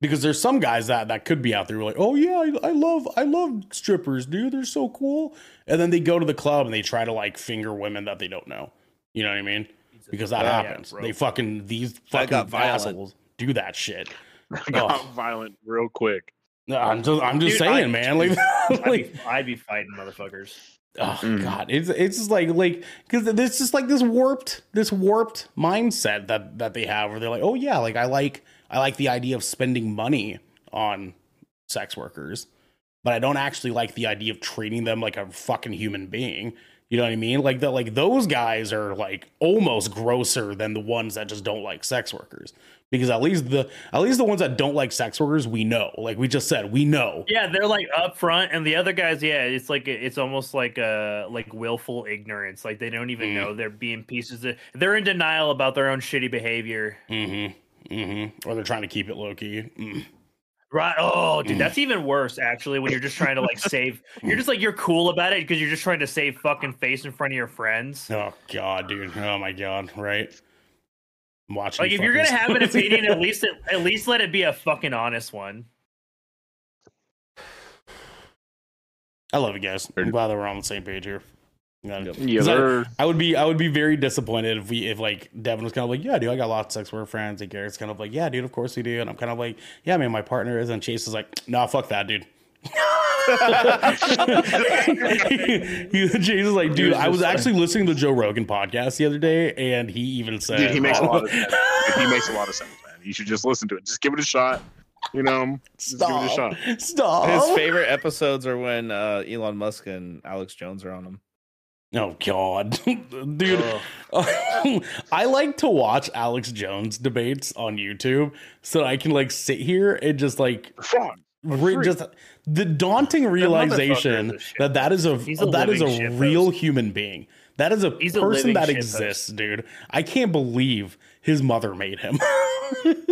because there's some guys that that could be out there like, oh yeah, I, I love I love strippers, dude. They're so cool. And then they go to the club and they try to like finger women that they don't know. You know what I mean? Because that Yeah, happens. bro. they fucking these fucking violent. assholes do that shit. Got Oh. violent real quick. No, I'm just I'm just Dude, saying, I- man. Like, I'd, be, I'd be fighting motherfuckers. Oh Mm. god, it's it's just like like because it's just like this warped this warped mindset that that they have where they're like, oh yeah, like I like I like the idea of spending money on sex workers, but I don't actually like the idea of treating them like a fucking human being. You know what I mean? Like that, like those guys are like almost grosser than the ones that just don't like sex workers. Because at least the at least the ones that don't like sex workers, we know. Like we just said, we know. Yeah, they're like up front, and the other guys, yeah, it's like it's almost like uh like willful ignorance. Like they don't even Mm. know they're being pieces. Of, they're in denial about their own shitty behavior. Mm-hmm. Mm-hmm. Or they're trying to keep it low key. Mm. Right? Oh, dude, that's even worse. Actually, when you're just trying to like save, you're just like you're cool about it because you're just trying to save fucking face in front of your friends. Oh god, dude. Oh my god, right? I'm watching. Like if you're gonna have an opinion, at least at least let it be a fucking honest one. I love you guys. I'm glad that we're on the same page here. Yeah, Yeah, 'Cause I- I, would be I would be very disappointed if we if like Devin was kind of like, yeah, dude, I got lots of sex work friends, and Garrick's kind of like, yeah, dude, of course we do, and I'm kind of like, yeah, man, my partner is, and Chase is like, nah, fuck that, dude. He- Chase is like, dude, I was actually listening to the Joe Rogan podcast the other day, and he even said, Dude, he makes a lot of sense. He makes a lot of sense, man. You should just listen to it. Just give it a shot. You know, just give it a Stop. shot. Stop. His favorite episodes are when uh, Elon Musk and Alex Jones are on them. Oh God, dude! I like to watch Alex Jones debates on YouTube so I can like sit here and just like Fun. Re- just the daunting realization motherfucker is a shit that that is a a that is a living shitpost. real human being. That is a He's person living that shitpost. exists, dude. I can't believe his mother made him.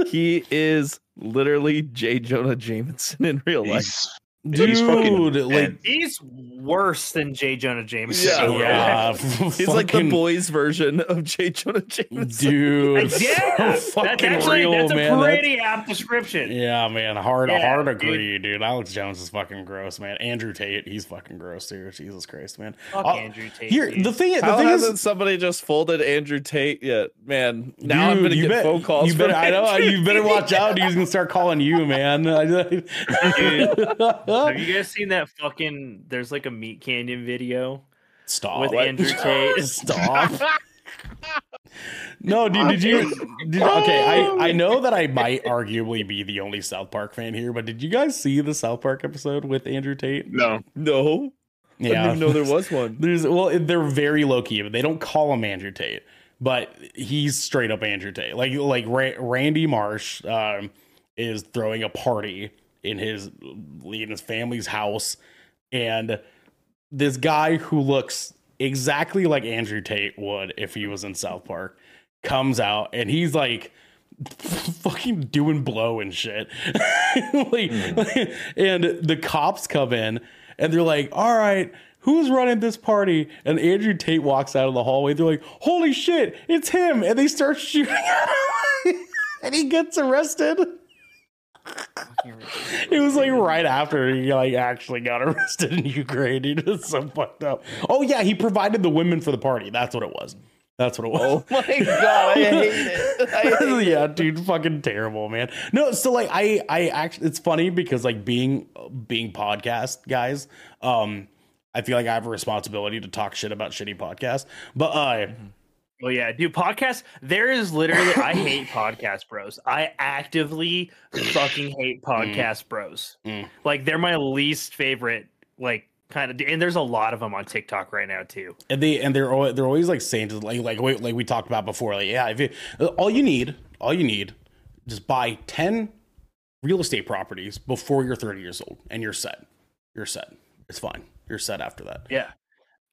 He is literally J. Jonah Jameson in real life. He's, dude, He's fucking like He's worse than Jay Jonah Jameson. Yeah. overall. yeah, He's like the boys version of Jay Jonah Jameson. dude. yeah, so that's actually real, that's a man. That's- pretty apt description. Yeah, man, hard, Yeah, hard agree, dude. Alex Jones is fucking gross, man. Andrew Tate, he's fucking gross too. Jesus Christ, man. Fuck Uh, Andrew Tate. Here, dude. the thing, the How thing hasn't is, somebody just folded Andrew Tate yet? Man, now I'm gonna you get bet- phone calls. You better, I know, you better watch out. He's gonna start calling you, man. Have you guys seen that fucking? There's like a Meat Canyon video Stop with Andrew Tate. Stop. No, dude, did you? Did, okay, I I know that I might arguably be the only South Park fan here, but did you guys see the South Park episode with Andrew Tate? no. No, I didn't know there was one. There's well, they're very low key, but they don't call him Andrew Tate, but he's straight up Andrew Tate. Like like Ra- Randy Marsh um, is throwing a party in his in his family's house, and this guy who looks exactly like Andrew Tate would if he was in South Park comes out and he's like fucking doing blow and shit. like, hmm. and the cops come in and they're like, all right, who's running this party? And Andrew Tate walks out of the hallway. They're like, holy shit, it's him. And they start shooting at him. and he gets arrested. It was like right after he like actually got arrested in Ukraine. He was so fucked up. Oh yeah, he provided the women for the party. That's what it was. That's what it was. Oh my god, I hate it. I hate it. yeah, dude, fucking terrible, man. No, so like I I actually it's funny because like being being podcast guys, um I feel like I have a responsibility to talk shit about shitty podcasts. But uh Well, yeah, dude, podcasts. There is literally, I hate podcast bros. I actively fucking hate podcast bros. Mm. Like, they're my least favorite, like, kind of. And there's a lot of them on TikTok right now, too. and they and they're always, they're always like saying to like like wait, like we talked about before like yeah if you, all you need all you need just buy 10 real estate properties before you're 30 years old and you're set you're set it's fine you're set after that Yeah.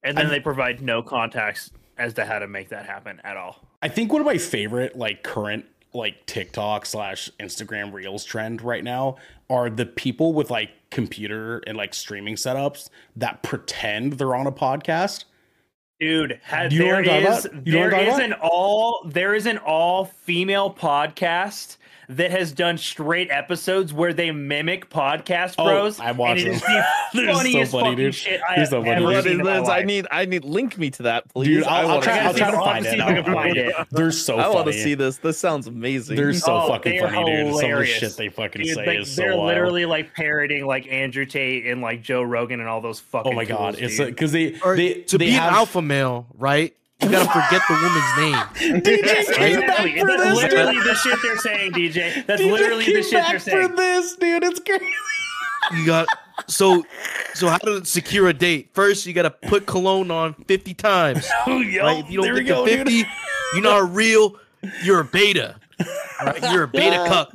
And then I've- they provide no context as to how to make that happen at all. I think one of my favorite like current like TikTok slash Instagram Reels trend right now are the people with like computer and like streaming setups that pretend they're on a podcast. Dude, ha- Do you know there what I'm talking is about? You know what there is an all there is an all female podcast that has done straight episodes where they mimic podcast Oh, bros. I watch and it is them. the They're so funny, fucking dude. shit I They're have so funny. ever seen in my this? I need I need link me to that, please. Dude, I'll, I I'll wanna try. see I'll this. try to find it. I can I'll- find it. They're so I want to see this. This sounds amazing. They're so Oh, fucking they are funny, dude. Some of the shit they fucking Dude, say like, is so they're wild. literally like parroting like Andrew Tate and like Joe Rogan and all those oh fucking. Oh my god! tools, It's dude. because they Or they to they be have, an alpha male, right? You gotta forget the woman's name. DJ came back Exactly. for That's this, literally dude. the shit they're saying, DJ. That's DJ literally came the shit they're back saying. for this, dude. It's crazy. You got so so how to secure a date? First, you gotta put cologne on fifty times. Oh, yo, Right? If you there don't we get go, to dude. you're not real. You're a beta. Right? You're a beta cuck.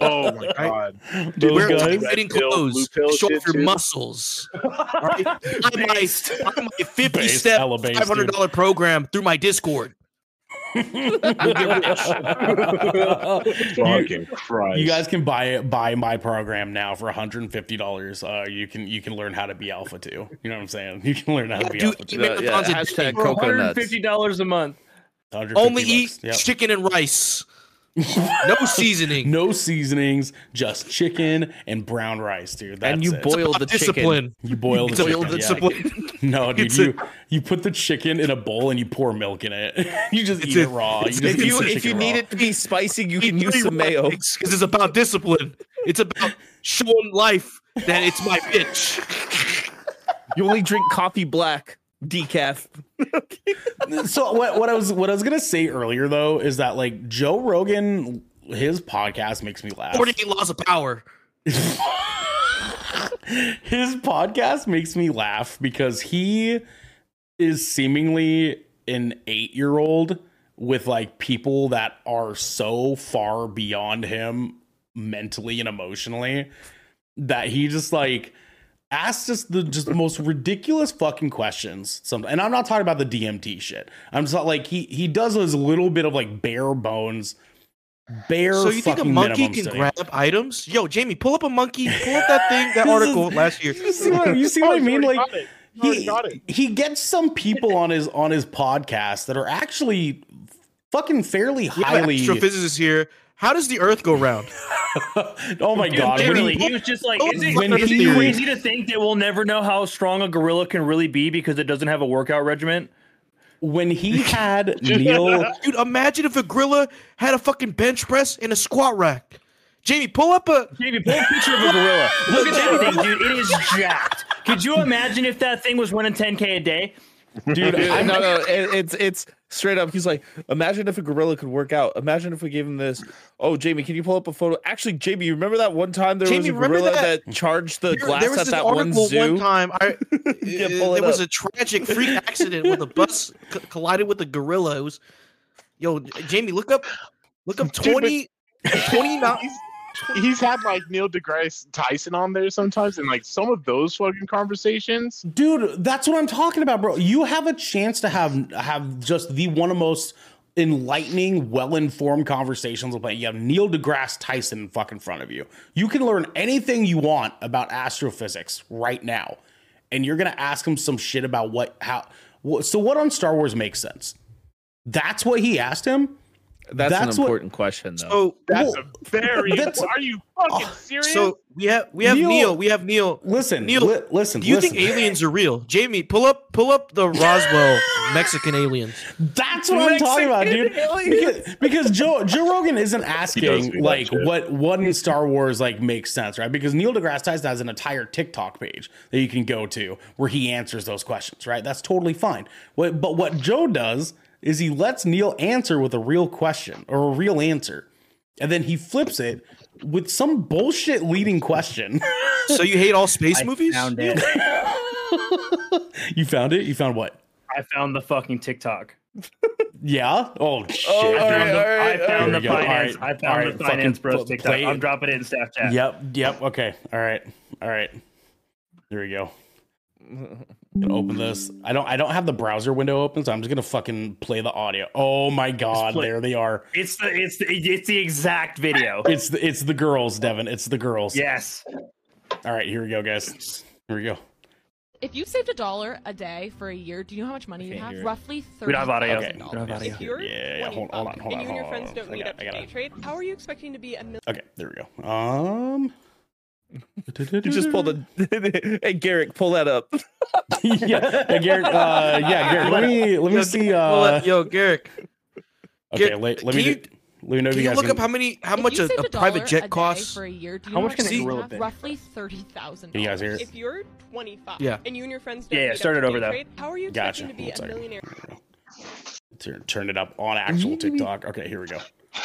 Oh my god. Those Wear guys. tight-fitting Red pill, clothes. blue pill Show off your too. muscles. Right? Buy my, buy my 50 Based, step, hella five hundred dollar program through my Discord. Fucking Christ. You guys can buy buy my program now for $150. Uh, you can you can learn how to be alpha too. You know what I'm saying? You can learn how to be Dude, alpha too. email Yeah, hashtag. For Cocoa nuts. $150 a month. 150 Only eat. Yep. chicken and rice. No seasoning. No seasonings, just chicken and brown rice, dude. That's and you it. boil About the chicken. discipline. You boil the It's chicken. boil yeah. discipline. No, dude, It's a- you you put the chicken in a bowl and you pour milk in it. you just It's eat a- it raw. You just If you if you chicken need it to be spicy, you can use some mayo. because it's about discipline. It's about showing life that it's my bitch. You only drink coffee black, decaf. so what what I was what I was gonna say earlier though is that like Joe Rogan, his podcast makes me laugh. Forty-eight laws of power. his podcast makes me laugh because he is seemingly an eight year old with like people that are so far beyond him mentally and emotionally that he just like asks just the just the most ridiculous fucking questions sometimes and i'm not talking about the dmt shit i'm just not like he he does his little bit of like bare bones bare So you think a monkey can study. grab items? Yo, Jamie, pull up a monkey. Pull up that thing, that article is- last year. you see what, you see Oh, what i mean like got it. He's already he, he gets some people on his on his podcast that are actually fucking fairly We have an highly astrophysicist here. How does the Earth go round? oh my Dude, god when literally, he- he was just like, Oh, is it, when is it he- crazy to think that we'll never know how strong a gorilla can really be because it doesn't have a workout regimen? when he had Neil Dude, imagine if a gorilla had a fucking bench press and a squat rack. Jamie, pull up a. Jamie, pull a picture of a gorilla. Look at that thing, dude. It is jacked. Could you imagine if that thing was running 10k a day? dude no, I'm, no, it, it's it's straight up. He's like, imagine if a gorilla could work out. Imagine if we gave him this. Oh, Jamie, can you pull up a photo? Actually, Jamie, you remember that one time there Jamie, was a gorilla that? that? charged the There, glass there was at this that one zoo? one time. I, Yeah, uh, it was a tragic freak accident with a bus co- collided with a gorilla. It was, yo, Jamie, look up, look up Dude, but- 20, 29. He's, had like Neil deGrasse Tyson on there sometimes, and like some of those fucking conversations. dude that's what i'm talking about bro. You have a chance to have have just the one of most enlightening well-informed conversations with you have neil degrasse tyson in fucking front of you. You can learn anything you want about astrophysics right now and you're gonna ask him some shit about what how so what on star wars makes sense? That's what he asked him That's, That's an what- important question, though. So That's Well, a very. that's- Are you fucking oh, serious? so we have we have Neil- Neil. We have Neil. Listen, Neil, li- listen. Do you listen. think aliens are real? Jamie, pull up pull up the Roswell Mexican aliens. That's what I'm talking about, dude. Because, because Joe Joe Rogan isn't asking like what what in Star Wars like makes sense, right? Because Neil deGrasse Tyson has an entire TikTok page that you can go to where he answers those questions, right? That's totally fine. What but what Joe does is he lets Neil answer with a real question or a real answer, and then he flips it with some bullshit leading question. So you hate all space I movies? found it. you found it? You found what? I found the fucking TikTok. Yeah. Oh, oh shit. all I right, found the, all right, I found the finance. I found the finance fucking bros pl- TikTok. play. I'm dropping it in Snapchat. Yep. Yep. Okay. All right. All right. There we go. Gonna open this. I don't. I don't have the browser window open, so I'm just gonna fucking play the audio. Oh my god! There they are. It's the it's the it's the exact video. It's the it's the girls, Devin. It's the girls. yes. All right. Here we go, guys. Here we go. If you saved a dollar a day for a year, do you know how much money you have? hear it. Roughly We thirty don't have audio. Okay. We don't have audio. If you're Yeah, yeah, hold- hold on, 25 hold on, and you and your friends don't meet up I gotta- day trade, how are you expecting to be a million? Okay. There we go. Um. You just pulled a. hey, Garrick, pull that up. yeah, hey, Garrick. Uh, yeah, Garrick. Let me let me Yo, see. Well, Uh, yo, Garrick, okay. Gar- Let, let me you- do- let me know if you you guys look up how many how If much a, a private jet day costs? for a year, do you How know much can it money grow a have? bit? Roughly thirty thousand. Can you guys hear it? If you're 25 Yeah. and you and your friends don't Yeah, yeah, meet up start it over though. trade, how are you Gotcha. expecting to be a millionaire? There we go. Turn, turn it up on actual TikTok. Okay, here we go.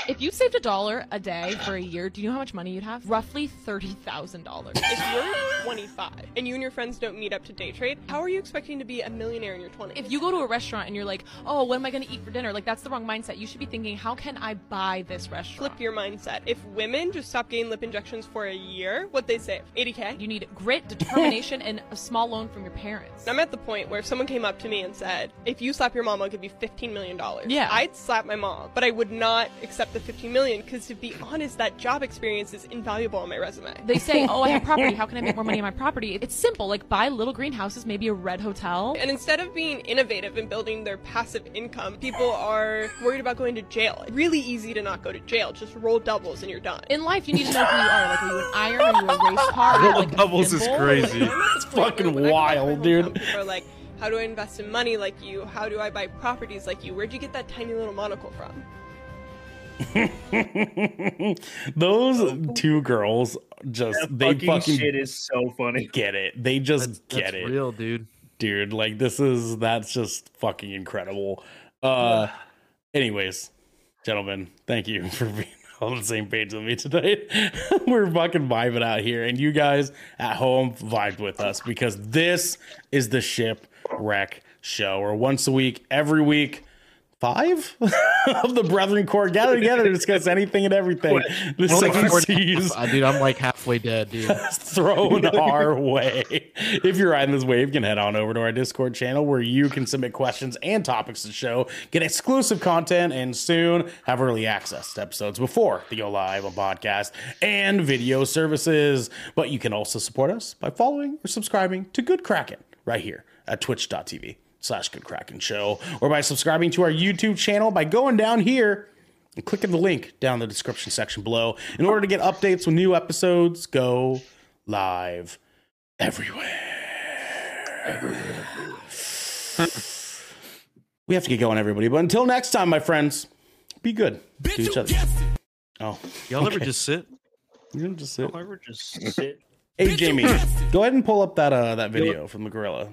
If you saved a dollar a day for a year, do you know how much money you'd have? Roughly thirty thousand dollars. If you're 25 and you and your friends don't meet up to day trade, how are you expecting to be a millionaire in your 20s? If you go to a restaurant and you're like, "Oh, what am I going to eat for dinner?" Like that's the wrong mindset. You should be thinking, "How can I buy this restaurant?" flip your mindset, if women just stop getting lip injections for a year, what they save? 80k? You need grit, determination, and a small loan from your parents. I'm at the point where if someone came up to me and said, "If you slap your mom, I'll give you 15 million dollars." Yeah. I'd slap my mom, but I would not accept the 15 million because, to be honest, that job experience is invaluable on my resume. They say, "Oh, I have property. How can I make more money on my property?" It's simple. Like buy little greenhouses, maybe a red hotel. And instead of being innovative and building their passive income, people are worried about going to jail. Really easy to not go to jail. Just roll doubles and you're done. In life, you need to know who you are. Like, are you an iron? Are you a race car? Are you, like, doubles is crazy. It's fucking wild, dude. People are like, how do I invest in money like you? How do I buy properties like you? Where'd you get that tiny little monocle from? Those two girls just That they fucking, fucking shit is so funny. get it. They just That's, get that's it, real, dude. dude. Like this is that's just fucking incredible. Uh, anyways, gentlemen, thank you for being on the same page with me tonight. We're fucking vibing out here, and you guys at home vibed with us because this is the shipwreck show. Or once a week, every week. Five of the Brethren Core gather together to discuss anything and everything. The We're like seven 40 seas Uh, dude, I'm like halfway dead, dude. thrown our way. If you're riding this wave, you can head on over to our Discord channel where you can submit questions and topics to the show, get exclusive content, and soon have early access to episodes before they go live on podcast and video services. But you can also support us by following or subscribing to Good Kraken right here at twitch.tv slash Good Kraken Show, or by subscribing to our YouTube channel by going down here and clicking the link down in the description section below in order to get updates when new episodes go live everywhere. we have to get going, everybody. But until next time, my friends, be good to each other. Oh, Y'all ever just sit? You can just sit. However, just sit. Hey, Jamie, go ahead and pull up that uh that video from the gorilla.